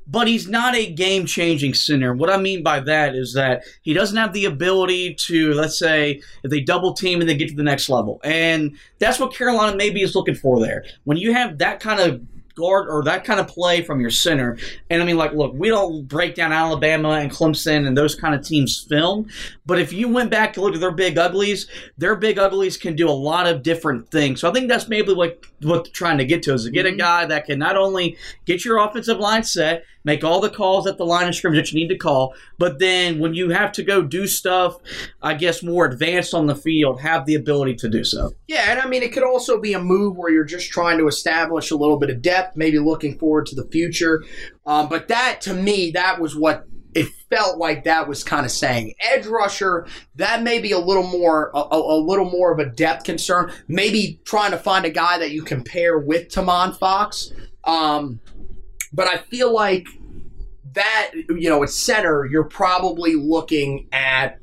But he's not a game changing center. What I mean by that is that he doesn't have the ability to, let's say, if they double team and they get to the next level. And that's what Carolina maybe is looking for there. When you have that kind of guard or that kind of play from your center. And I mean, like, look, we don't break down Alabama and Clemson and those kind of teams' film, but if you went back to look at their big uglies, their big uglies can do a lot of different things. So I think that's maybe what what they're trying to get to is to get a mm-hmm. guy that can not only get your offensive line set, make all the calls at the line of scrimmage that you need to call, but then when you have to go do stuff, I guess more advanced on the field, have the ability to do so. Yeah, and I mean, it could also be a move where you're just trying to establish a little bit of depth, maybe looking forward to the future. Um, but that, to me, that was what it felt like that was kind of saying. Edge rusher, that may be a little more, a, a, little more of a depth concern. Maybe trying to find a guy that you compare with Tomon Fox. Um, but I feel like that, you know, at center, you're probably looking at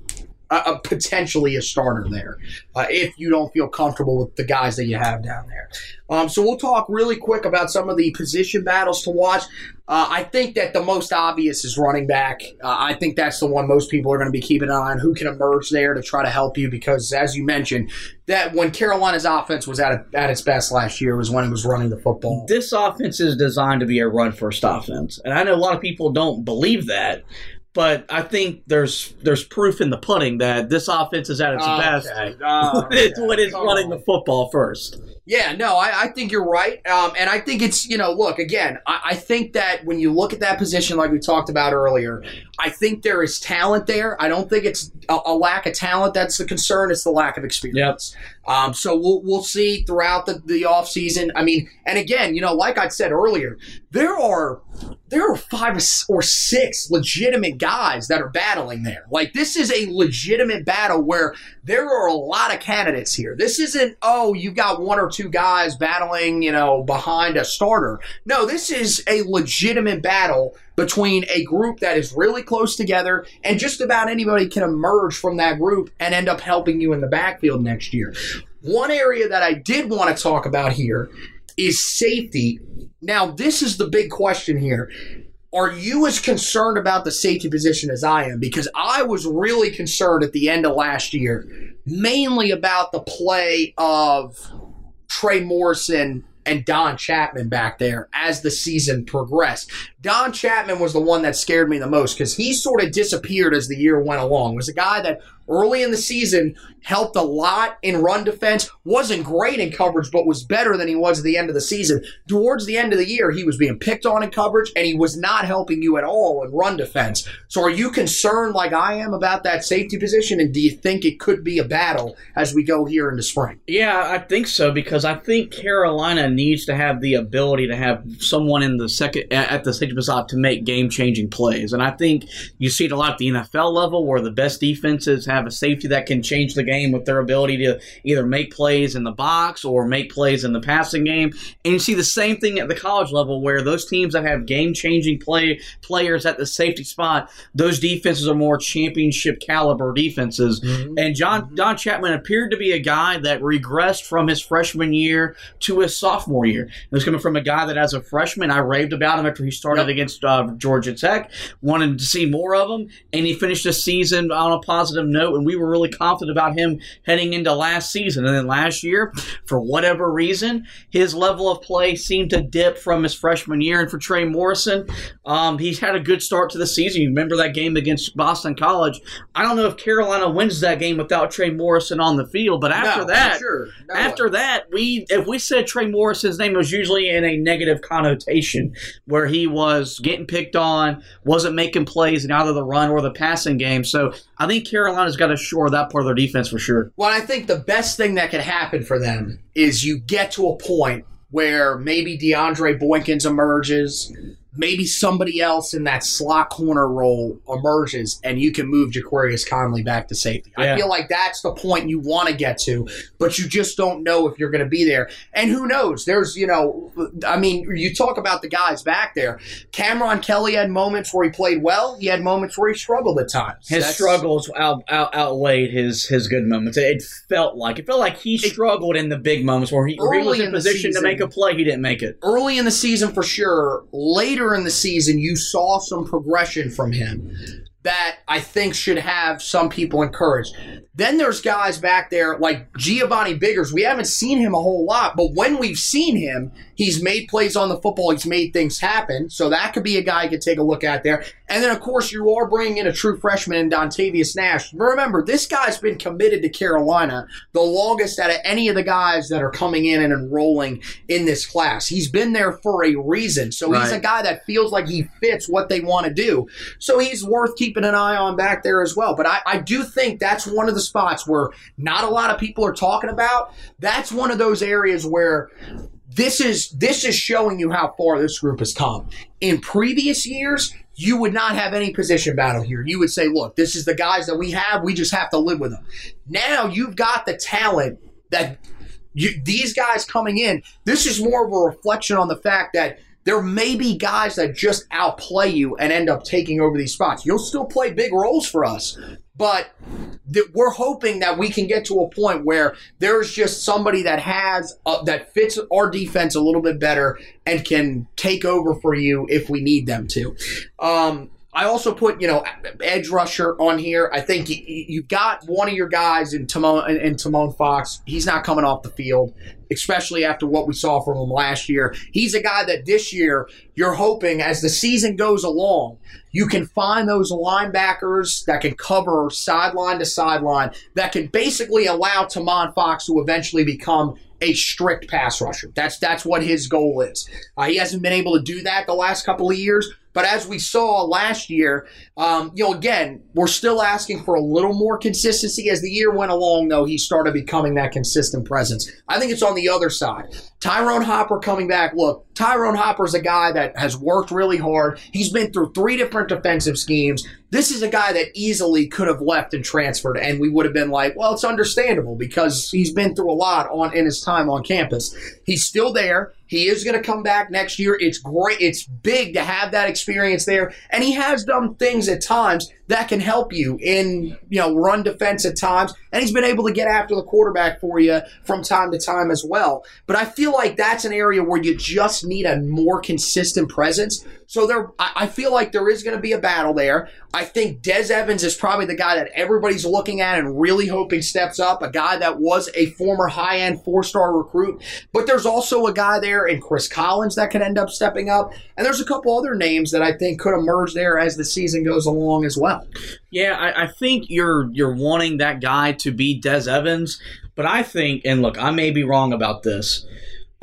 a, a potentially a starter there uh, if you don't feel comfortable with the guys that you have down there. Um, so we'll talk really quick about some of the position battles to watch. Uh, I think that the most obvious is running back. Uh, I think that's the one most people are going to be keeping an eye on. Who can emerge there to try to help you? Because as you mentioned, that when Carolina's offense was at at its best last year was when it was running the football. This offense is designed to be a run first offense. And I know a lot of people don't believe that, but I think there's there's proof in the pudding that this offense is at its best Okay. Oh, it's okay. when it's running the football first. Yeah, no, I, I think you're right. Um, and I think it's, you know, look, again, I, I think that when you look at that position, like we talked about earlier, I think there is talent there. I don't think it's a, a lack of talent that's the concern, it's the lack of experience. Um, so we'll, we'll see throughout the, the offseason. I mean, and again, you know, like I said earlier, there are there are five or six legitimate guys that are battling there. Like this is a legitimate battle where there are a lot of candidates here. This isn't oh you've got one or two guys battling you know behind a starter. No, this is a legitimate battle between a group that is really close together and just about anybody can emerge from that group and end up helping you in the backfield next year. One area that I did want to talk about here is safety. Now, this is the big question here. Are you as concerned about the safety position as I am? Because I was really concerned at the end of last year, mainly about the play of Trey Morrison and Don Chapman back there as the season progressed. Don Chapman was the one that scared me the most because he sort of disappeared as the year went along. Was a guy that early in the season helped a lot in run defense, wasn't great in coverage, but was better than he was at the end of the season. Towards the end of the year, he was being picked on in coverage and he was not helping you at all in run defense. So are you concerned like I am about that safety position? And do you think it could be a battle as we go here into spring? Yeah, I think so because I think Carolina needs to have the ability to have someone in the second at the safety spot to make game changing plays, and I think you see it a lot at the NFL level where the best defenses have a safety that can change the game with their ability to either make plays in the box or make plays in the passing game, and you see the same thing at the college level where those teams that have game changing play players at the safety spot, those defenses are more championship caliber defenses, mm-hmm. and John mm-hmm. Don Chapman appeared to be a guy that regressed from his freshman year to his sophomore year. It was coming from a guy that, as a freshman, I raved about him after he started Yep. against uh, Georgia Tech, wanted to see more of him, and he finished the season on a positive note. And we were really confident about him heading into last season. And then last year, for whatever reason, his level of play seemed to dip from his freshman year. And for Trey Morrison, um, he's had a good start to the season. You remember that game against Boston College? I don't know if Carolina wins that game without Trey Morrison on the field, but after No, that, sure. No after way. that, we if we said Trey Morrison's name it was usually in a negative connotation, where he was getting picked on, wasn't making plays in either the run or the passing game. So I think Carolina's Carolina's got to shore that part of their defense for sure. Well, I think the best thing that could happen for them is you get to a point where maybe DeAndre Boykins emerges, maybe somebody else in that slot corner role emerges, and you can move Jaquarius Conley back to safety. Yeah. I feel like that's the point you want to get to, but you just don't know if you're going to be there. And who knows? There's, you know, I mean, you talk about the guys back there. Cameron Kelly had moments where he played well. He had moments where he struggled at times. His That's- struggles out, out, outweighed his his good moments. It, it felt like it felt like he struggled in the big moments where he, where he was in in the position to make a play. He didn't make it. early in the season for sure. Later in the season, you saw some progression from him that I think should have some people encouraged. Then there's guys back there like Giovanni Biggers. We haven't seen him a whole lot, but when we've seen him, he's made plays on the football. He's made things happen. So that could be a guy you could take a look at there. And then, of course, you are bringing in a true freshman in Dontavius Nash. Remember, this guy's been committed to Carolina the longest out of any of the guys that are coming in and enrolling in this class. He's been there for a reason. So he's a guy that feels like he fits what they want to do. So he's worth keeping an eye on back there as well. But I, I do think that's one of the spots where not a lot of people are talking about. That's one of those areas where this is this is showing you how far this group has come. In previous years, you would not have any position battle here. You would say, look, this is the guys that we have. We just have to live with them. Now you've got the talent that you, these guys coming in. This is more of a reflection on the fact that there may be guys that just outplay you and end up taking over these spots. You'll still play big roles for us, but th- we're hoping that we can get to a point where there's just somebody that has uh, that fits our defense a little bit better and can take over for you if we need them to. Um, I also put, you know, edge rusher on here. I think you, you've got one of your guys in Tomon, in, in Tomon Fox. He's not coming off the field, especially after what we saw from him last year. He's a guy that this year you're hoping as the season goes along, you can find those linebackers that can cover sideline to sideline that can basically allow Tomon Fox to eventually become a strict pass rusher. That's that's what his goal is. Uh, he hasn't been able to do that the last couple of years, but as we saw last year, um, you know, again, we're still asking for a little more consistency. As the year went along, though, he started becoming that consistent presence. I think it's on the other side. Tyrone Hopper coming back. Look, Tyrone Hopper's a guy that has worked really hard. He's been through three different defensive schemes. This is a guy that easily could have left and transferred, and we would have been like, well, it's understandable because he's been through a lot on in his time on campus. He's still there. He is going to come back next year. It's great. It's big to have that experience there, and he has done things at times that can help you in you know run defense at times, and he's been able to get after the quarterback for you from time to time as well. But I feel like that's an area where you just need a more consistent presence. So there, I feel like there is going to be a battle there. I think Des Evans is probably the guy that everybody's looking at and really hoping steps up. A guy that was a former high-end four-star recruit, but there's also a guy there in Chris Collins that could end up stepping up, and there's a couple other names that I think could emerge there as the season goes along as well. Yeah, I, I think you're you're wanting that guy to be Des Evans, but I think, and look, I may be wrong about this.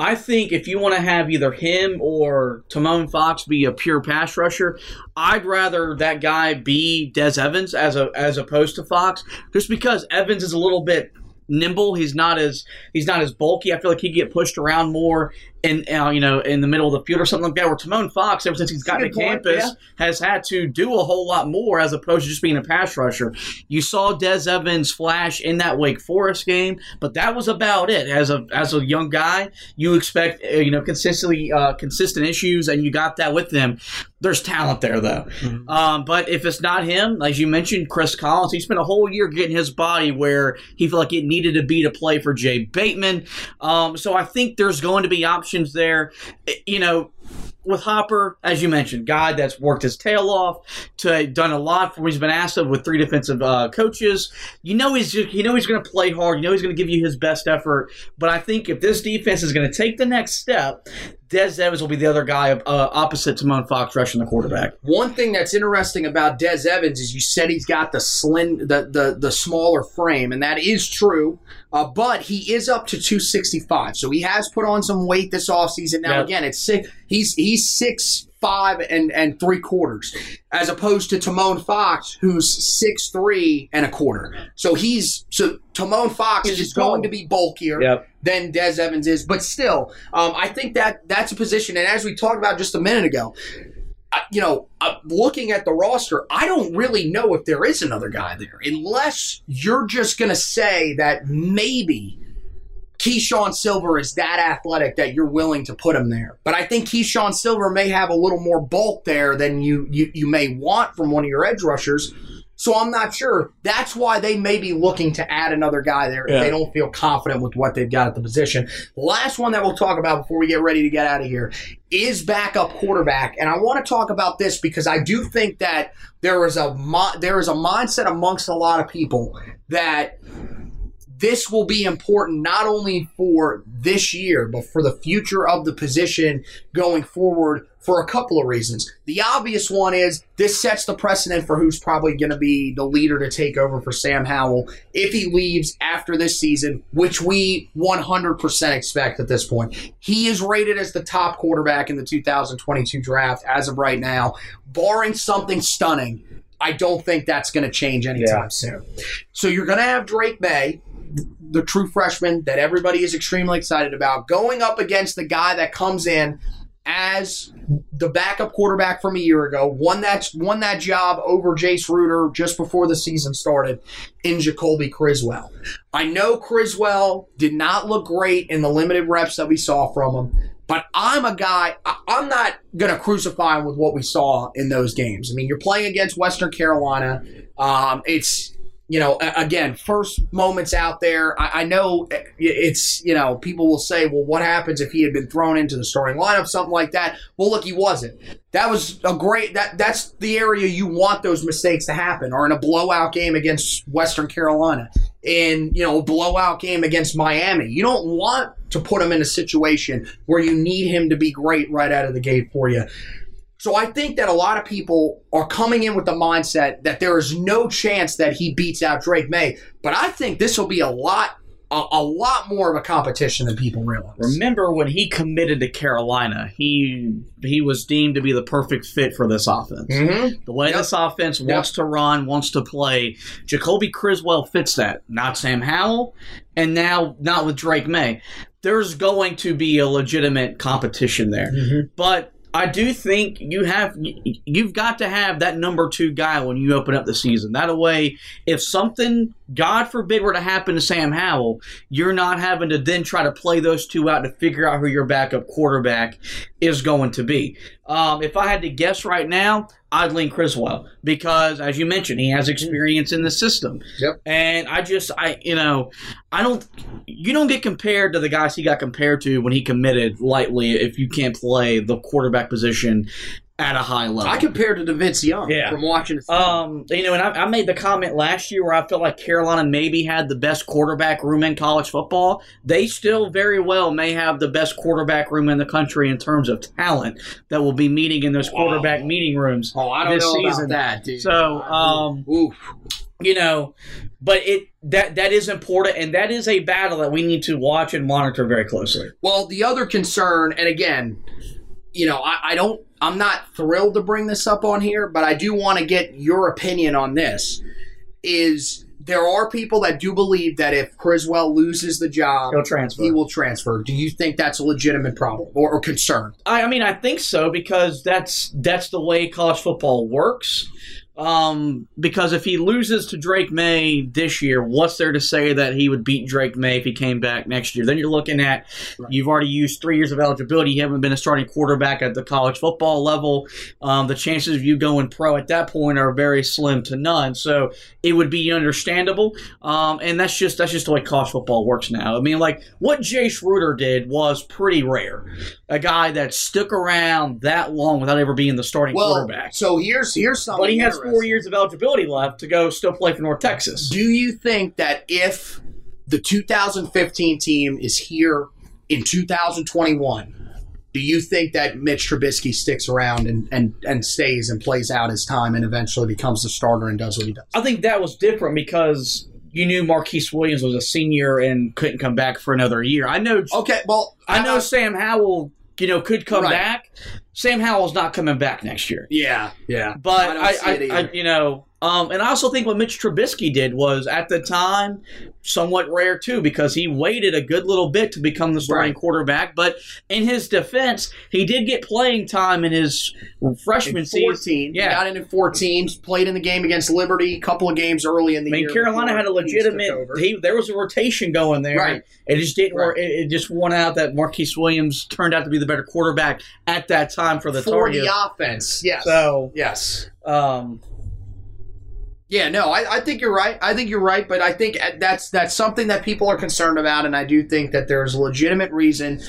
I think if you want to have either him or Tomon Fox be a pure pass rusher, I'd rather that guy be Des Evans as a as opposed to Fox, just because Evans is a little bit nimble. He's not as he's not as bulky. I feel like he get pushed around more in uh, you know in the middle of the field or something like that. Where Tomon Fox, ever since he's gotten to point, campus, yeah. has had to do a whole lot more as opposed to just being a pass rusher. You saw Des Evans flash in that Wake Forest game, but that was about it. As a as a young guy, you expect uh, you know consistently uh, consistent issues, and you got that with him. There's talent there though, um, but if it's not him, as you mentioned, Chris Collins, he spent a whole year getting his body where he felt like it needed to be to play for Jay Bateman. Um, so I think there's going to be options there. Eh, You know, with Hopper, as you mentioned, guy that's worked his tail off, to done a lot for he's been asked of with three defensive uh, coaches. You know he's just, you know he's going to play hard. You know he's going to give you his best effort. But I think if this defense is going to take the next step, Des Evans will be the other guy uh, opposite Tomon Fox rushing the quarterback. One thing that's interesting about Des Evans is you said he's got the slim, the the, the smaller frame, and that is true. Uh, but he is up to 265, so he has put on some weight this offseason. Now Yep. again, it's six. He's he's six five and and three quarters, as opposed to Tomon Fox, who's six three and a quarter. So he's so Tomon Fox He's is going to be bulkier Yep. than Des Evans is, but still, um, I think that that's a position. And as we talked about just a minute ago, you know, uh, looking at the roster, I don't really know if there is another guy there, unless you're just going to say that maybe Keeshawn Silver is that athletic that you're willing to put him there. But I think Keeshawn Silver may have a little more bulk there than you you, you may want from one of your edge rushers. So I'm not sure. That's why they may be looking to add another guy there if Yeah. they don't feel confident with what they've got at the position. Last one that we'll talk about before we get ready to get out of here is backup quarterback, and I want to talk about this because I do think that there is a mi- there is a mindset amongst a lot of people that this will be important not only for this year, but for the future of the position going forward for a couple of reasons. The obvious one is this sets the precedent for who's probably going to be the leader to take over for Sam Howell if he leaves after this season, which we 100% expect at this point. He is rated as the top quarterback in the 2022 draft as of right now, barring something stunning. I don't think that's going to change anytime Yeah. soon. So you're going to have Drake Maye, the true freshman that everybody is extremely excited about, going up against the guy that comes in as the backup quarterback from a year ago, won that won that job over Jace Ruder just before the season started in Jacoby Criswell. I know Criswell did not look great in the limited reps that we saw from him, but I'm a guy. I'm not gonna crucify him with what we saw in those games. I mean, you're playing against Western Carolina. Um, it's you know, again, first moments out there. I, I know it's, you know, people will say, well, what happens if he had been thrown into the starting lineup, something like that? Well, look, he wasn't. That was a great, that that's the area you want those mistakes to happen, or in a blowout game against Western Carolina, in, you know, a blowout game against Miami. You don't want to put him in a situation where you need him to be great right out of the gate for you. So I think that a lot of people are coming in with the mindset that there is no chance that he beats out Drake Maye. But I think this will be a lot, a, a lot more of a competition than people realize. Remember when he committed to Carolina, he he was deemed to be the perfect fit for this offense. Mhm. The way Yep. this offense Yep. wants to run, wants to play, Jacoby Criswell fits that. Not Sam Howell, and now not with Drake Maye. There's going to be a legitimate competition there, Mhm. but. I do think you have you've got to have that number two guy when you open up the season. That way, if something, God forbid, were to happen to Sam Howell, you're not having to then try to play those two out to figure out who your backup quarterback is going to be. Um, if I had to guess right now, Lean Criswell because, as you mentioned, he has mm-hmm. experience in the system. Yep. And I just, I, you know, I don't, you don't get compared to the guys he got compared to when he committed lightly if you can't play the quarterback position at a high level. I compared to Vince Young Yeah. from watching. Um, you know, and I, I made the comment last year where I felt like Carolina maybe had the best quarterback room in college football. They still very well may have the best quarterback room in the country in terms of talent that will be meeting in those quarterback meeting rooms. oh, I don't this know season. about that, dude. So, um, Oof. you know, but it that that is important, and that is a battle that we need to watch and monitor very closely. Well, the other concern, and again, you know, I, I don't, I'm not thrilled to bring this up on here, but I do want to get your opinion on this. Is there are people that do believe that if Criswell loses the job, He'll transfer. he will transfer. Do you think that's a legitimate problem or, or concern? I, I mean, I think so because that's that's the way college football works. Um, because if he loses to Drake Maye this year, what's there to say that he would beat Drake Maye if he came back next year? Then you're looking at you've already used three years of eligibility. You haven't been a starting quarterback at the college football level. Um, the chances of you going pro at that point are very slim to none. So it would be understandable. Um, and that's just that's just the way college football works now. I mean, like what Jace Ruder did was pretty rare. A guy that stuck around that long without ever being the starting Well, quarterback. so here's here's something. But he has four years of eligibility left to go still play for North Texas. Do you think that if the 2015 team is here in 2021, do you think that Mitch Trubisky sticks around and, and, and stays and plays out his time and eventually becomes the starter and does what he does? I think that was different because you knew Marquise Williams was a senior and couldn't come back for another year. I know Okay, well, I know Sam Howell you know, could come Right. back. Sam Howell's not coming back next year. Yeah, yeah. But don't I, see I, it I, either. you know, um, and I also think what Mitch Trubisky did was at the time somewhat rare too, because he waited a good little bit to become the starting Right. quarterback. But in his defense, he did get playing time in his freshman in season. 14. Yeah. Got in in 14, played in the game against Liberty, a couple of games early in the I mean, year. Carolina had a legitimate. He, there was a rotation going there. Right. It just didn't work. Right. It, it just won out that Marquise Williams turned out to be the better quarterback at that time for the for Tar the offense. Yes. So, yes. um, Yeah, no, I, I think you're right. I think you're right, but I think that's that's something that people are concerned about, and I do think that there's a legitimate reason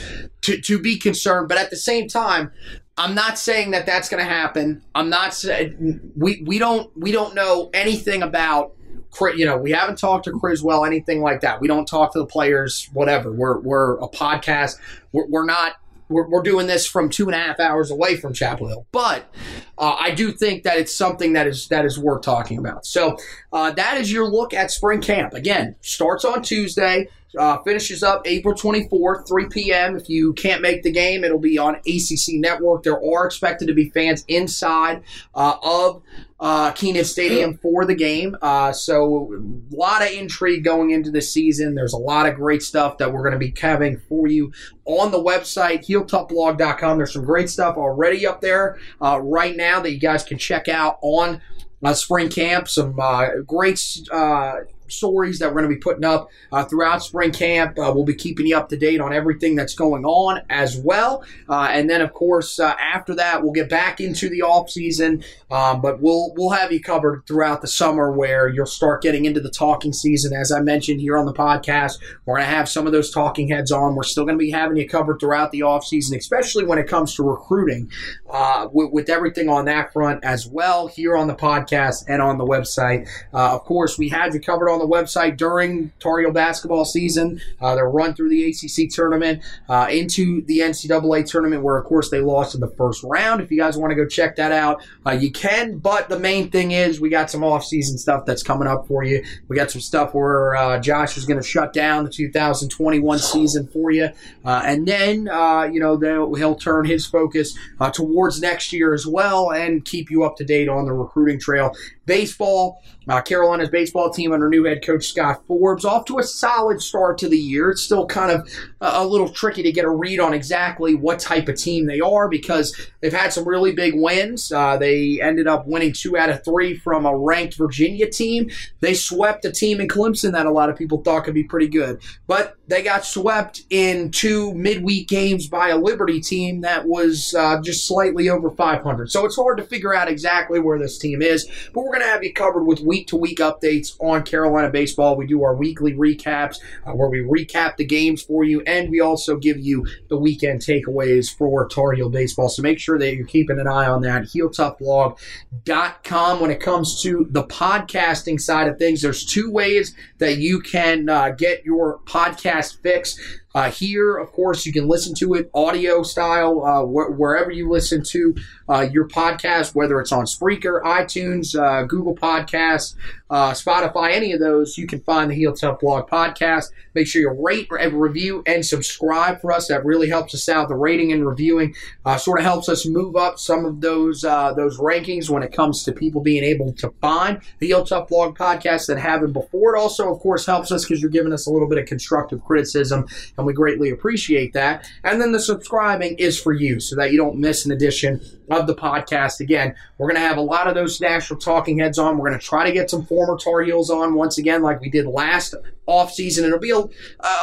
to, to be concerned. But at the same time, I'm not saying that that's going to happen. I'm not saying we we don't we don't know anything about. You know, we haven't talked to Criswell, anything like that. We don't talk to the players, whatever. We're we're a podcast. We're, we're not. We're, we're doing this from two and a half hours away from Chapel Hill, but uh, I do think that it's something that is that is worth talking about. So uh, that is your look at spring camp. Again, starts on Tuesday, uh, finishes up April 24th, 3 p.m. If you can't make the game, it'll be on ACC Network. There are expected to be fans inside uh, of uh, Kenan Stadium for the game. Uh, so a lot of intrigue going into the season. There's a lot of great stuff that we're going to be having for you on the website, heeltoughblog.com. There's some great stuff already up there uh, right now that you guys can check out on uh, spring camp. Some uh, great uh, stories that we're going to be putting up uh, throughout spring camp. Uh, we'll be keeping you up to date on everything that's going on as well. Uh, and then, of course, uh, after that, we'll get back into the off season. Um, but we'll we'll have you covered throughout the summer, where you'll start getting into the talking season. As I mentioned here on the podcast, we're going to have some of those talking heads on. We're still going to be having you covered throughout the off season, especially when it comes to recruiting, uh, with, with everything on that front as well here on the podcast and on the website. Uh, of course, we had you covered on the website during Tar Heel basketball season. Uh, their run through the ACC tournament uh, into the NCAA tournament, where of course they lost in the first round. If you guys want to go check that out, uh, you can. But the main thing is we got some off-season stuff that's coming up for you. We got some stuff where uh, Josh is going to shut down the 2021 season for you, uh, and then uh, you know he'll turn his focus uh, towards next year as well, and keep you up to date on the recruiting trail. Baseball, uh, Carolina's baseball team under new head coach Scott Forbes, off to a solid start to the year. It's still kind of a, a little tricky to get a read on exactly what type of team they are because they've had some really big wins. Uh, they ended up winning two out of three from a ranked Virginia team. They swept a team in Clemson that a lot of people thought could be pretty good, but they got swept in two midweek games by a Liberty team that was uh, just slightly over 500. So it's hard to figure out exactly where this team is, but we're going to have you covered with week to week updates on Carolina baseball. We do our weekly recaps uh, where we recap the games for you, and we also give you the weekend takeaways for Tar Heel baseball. So make sure that you're keeping an eye on that. HeelToughBlog.com. When it comes to the podcasting side of things, there's two ways that you can uh, get your podcast fix. Uh, here, of course, you can listen to it audio style uh, wh- wherever you listen to uh, your podcast, whether it's on Spreaker, iTunes, uh, Google Podcasts, uh, Spotify, any of those. You can find the Heel Tough Blog podcast. Make sure you rate, review, and subscribe for us. That really helps us out. The rating and reviewing uh, sort of helps us move up some of those uh, those rankings when it comes to people being able to find the Heel Tough Blog podcast that haven't before. It also, of course, helps us because you're giving us a little bit of constructive criticism and we greatly appreciate that. And then the subscribing is for you so that you don't miss an edition of the podcast. Again, we're going to have a lot of those national talking heads on. We're going to try to get some former Tar Heels on once again, like we did last offseason. It'll be a,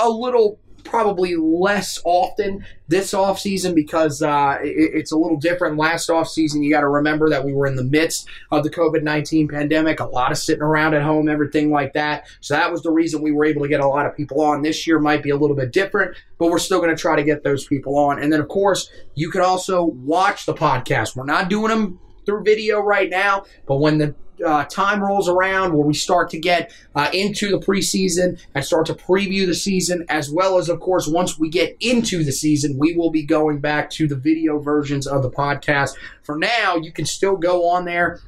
a little probably less often this offseason because uh, it, it's a little different. Last offseason, you got to remember that we were in the midst of the COVID 19 pandemic, a lot of sitting around at home, everything like that. So that was the reason we were able to get a lot of people on. This year might be a little bit different, but we're still going to try to get those people on. And then, of course, you can also watch the podcast. We're not doing them through video right now, but when the uh, time rolls around where we start to get uh, into the preseason and start to preview the season, as well as, of course, once we get into the season, we will be going back to the video versions of the podcast. For now, you can still go on there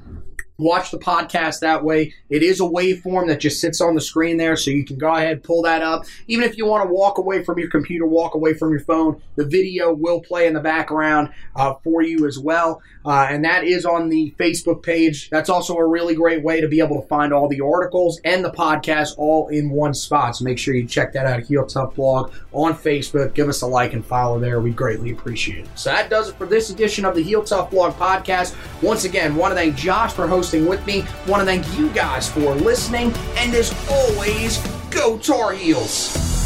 watch the podcast that way. It is a waveform that just sits on the screen there, so you can go ahead pull that up. Even if you want to walk away from your computer, walk away from your phone, the video will play in the background uh, for you as well. Uh, and that is on the Facebook page. That's also a really great way to be able to find all the articles and the podcast all in one spot. So make sure you check that out, Heel Tough Blog on Facebook. Give us a like and follow there. We greatly appreciate it. So that does it for this edition of the Heel Tough Blog podcast. Once again, want to thank Josh for hosting with me. Want to thank you guys for listening. And as always, go Tar Heels!